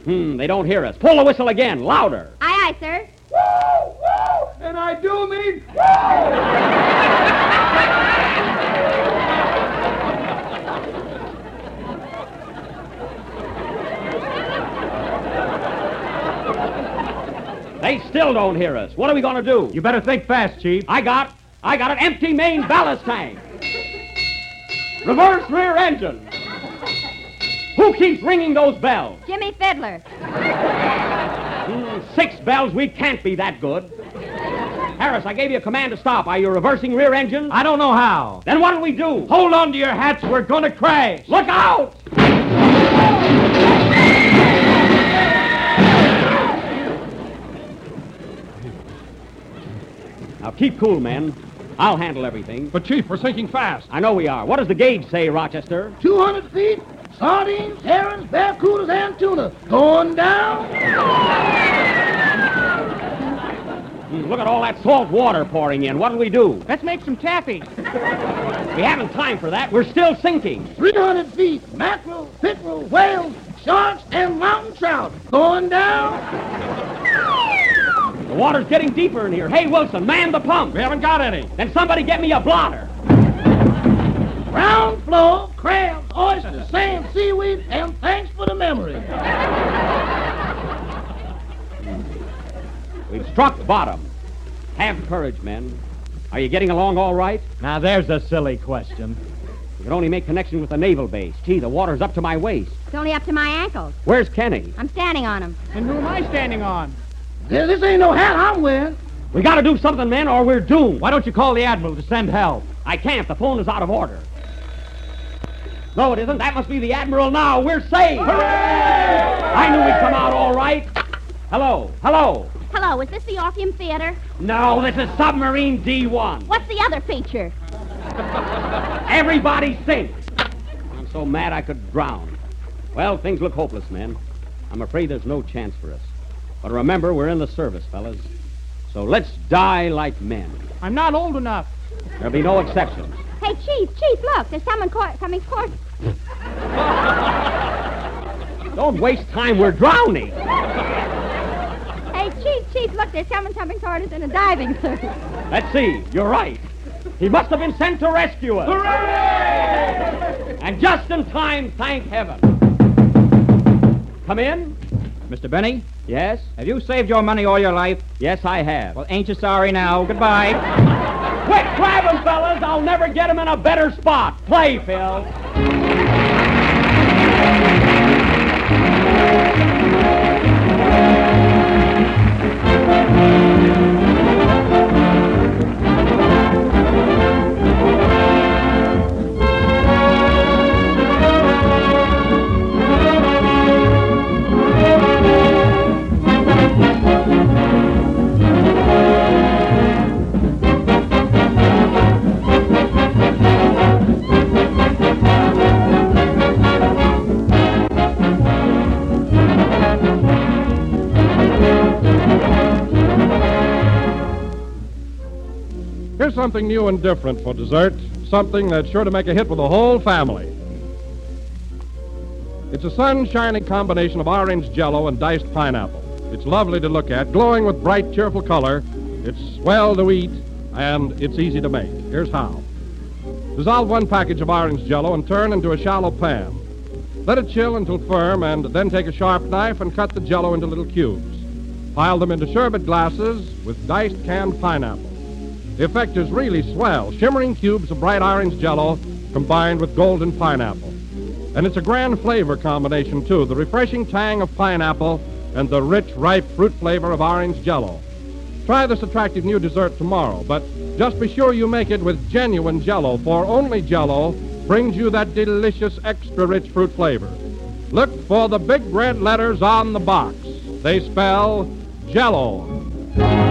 Hmm, they don't hear us. Pull the whistle again, louder. Aye, aye, sir. Woo, woo, And I do mean. They still don't hear us. What are we going to do? You better think fast, Chief. I got, I got an empty main ballast tank. Reverse rear engine. Who keeps ringing those bells? Jimmie Fidler. Hmm, six bells, we can't be that good. Harris, I gave you a command to stop. Are you reversing rear engine? I don't know how. Then what'll we do? Hold on to your hats. We're going to crash. Look out! Now keep cool, men. I'll handle everything. But, Chief, we're sinking fast. I know we are. What does the gauge say, Rochester? 200 feet, sardines, herons, barracudas, and tuna. Going down. Hmm, Look at all that salt water pouring in. What'll we do? Let's make some taffy. We haven't time for that. We're still sinking. 300 feet, mackerel, pickerel, whales, sharks, and mountain trout. Going down. The water's getting deeper in here. Hey, Wilson, man the pump. We haven't got any. Then somebody get me a blotter. Ground floor, crabs, oysters, sand, seaweed, and thanks for the memory. We've struck bottom. Have courage, men. Are you getting along all right? Now, there's a silly question. We can only make connection with the naval base. Gee, the water's up to my waist. It's only up to my ankles. Where's Kenny? I'm standing on him. And who am I standing on? This this ain't no hat I'm wearing. We gotta do something, men, or we're doomed. Why don't you call the Admiral to send help? I can't. The phone is out of order. No, it isn't. That must be the Admiral now. We're saved. Hooray! I knew we'd come out all right. Hello. Hello. Hello, is this the Orpheum Theater? No, this is Submarine D1. What's the other feature? Everybody sink. I'm so mad I could drown. Well, things look hopeless, men. I'm afraid there's no chance for us. But remember, we're in the service, fellas. So let's die like men. I'm not old enough. There'll be no exceptions. Hey, Chief, Chief, look, there's someone co- coming toward. Don't waste time. We're drowning. Hey, Chief, Chief, look, there's someone coming toward us in a diving suit. Let's see. You're right. He must have been sent to rescue us. Hooray! And just in time, thank heaven. Come in. Mr. Benny, Yes? have you saved your money all your life? Yes, I have. Well, ain't you sorry now? Goodbye. Quick, grab him, fellas. I'll never get him in a better spot. Play, Phil. Something new and different for dessert. Something that's sure to make a hit with the whole family. It's a sun-shining combination of orange jello and diced pineapple. It's lovely to look at, glowing with bright, cheerful color. It's swell to eat, and it's easy to make. Here's how. Dissolve one package of orange jello and turn into a shallow pan. Let it chill until firm, and then take a sharp knife and cut the jello into little cubes. Pile them into sherbet glasses with diced canned pineapple. The effect is really swell. Shimmering cubes of bright orange jello combined with golden pineapple. And it's a grand flavor combination, too. The refreshing tang of pineapple and the rich, ripe fruit flavor of orange jello. Try this attractive new dessert tomorrow, but just be sure you make it with genuine jello, for only jello brings you that delicious extra rich fruit flavor. Look for the big red letters on the box. They spell jello.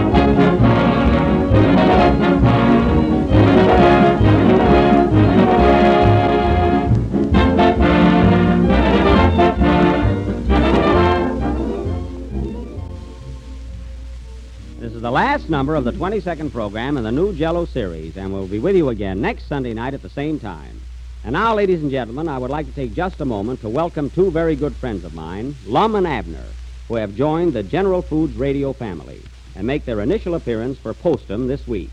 The last number of the 22nd program in the new Jello series, and we'll be with you again next Sunday night at the same time. And now, ladies and gentlemen, I would like to take just a moment to welcome two very good friends of mine, Lum and Abner, who have joined the General Foods radio family and make their initial appearance for Postum this week.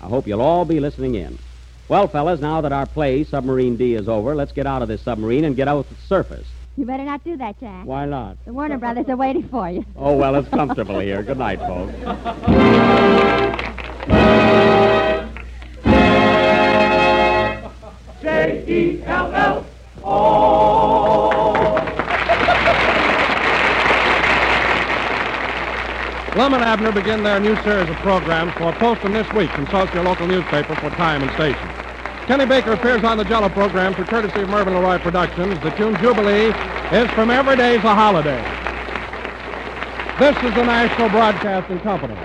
I hope you'll all be listening in. Well, fellas, now that our play, Submarine D, is over, let's get out of this submarine and get out to the surface. You better not do that, Jack. Why not? The Warner Brothers are waiting for you. Oh, well, it's comfortable here. Good night, folks. J E L L. Lum and Abner begin their new series of programs for Postum this week. Consult your local newspaper for time and station. Kenny Baker appears on the Jello program for courtesy of Mervyn LeRoy Productions. The tune Jubilee is from Every Day's a Holiday. This is the National Broadcasting Company.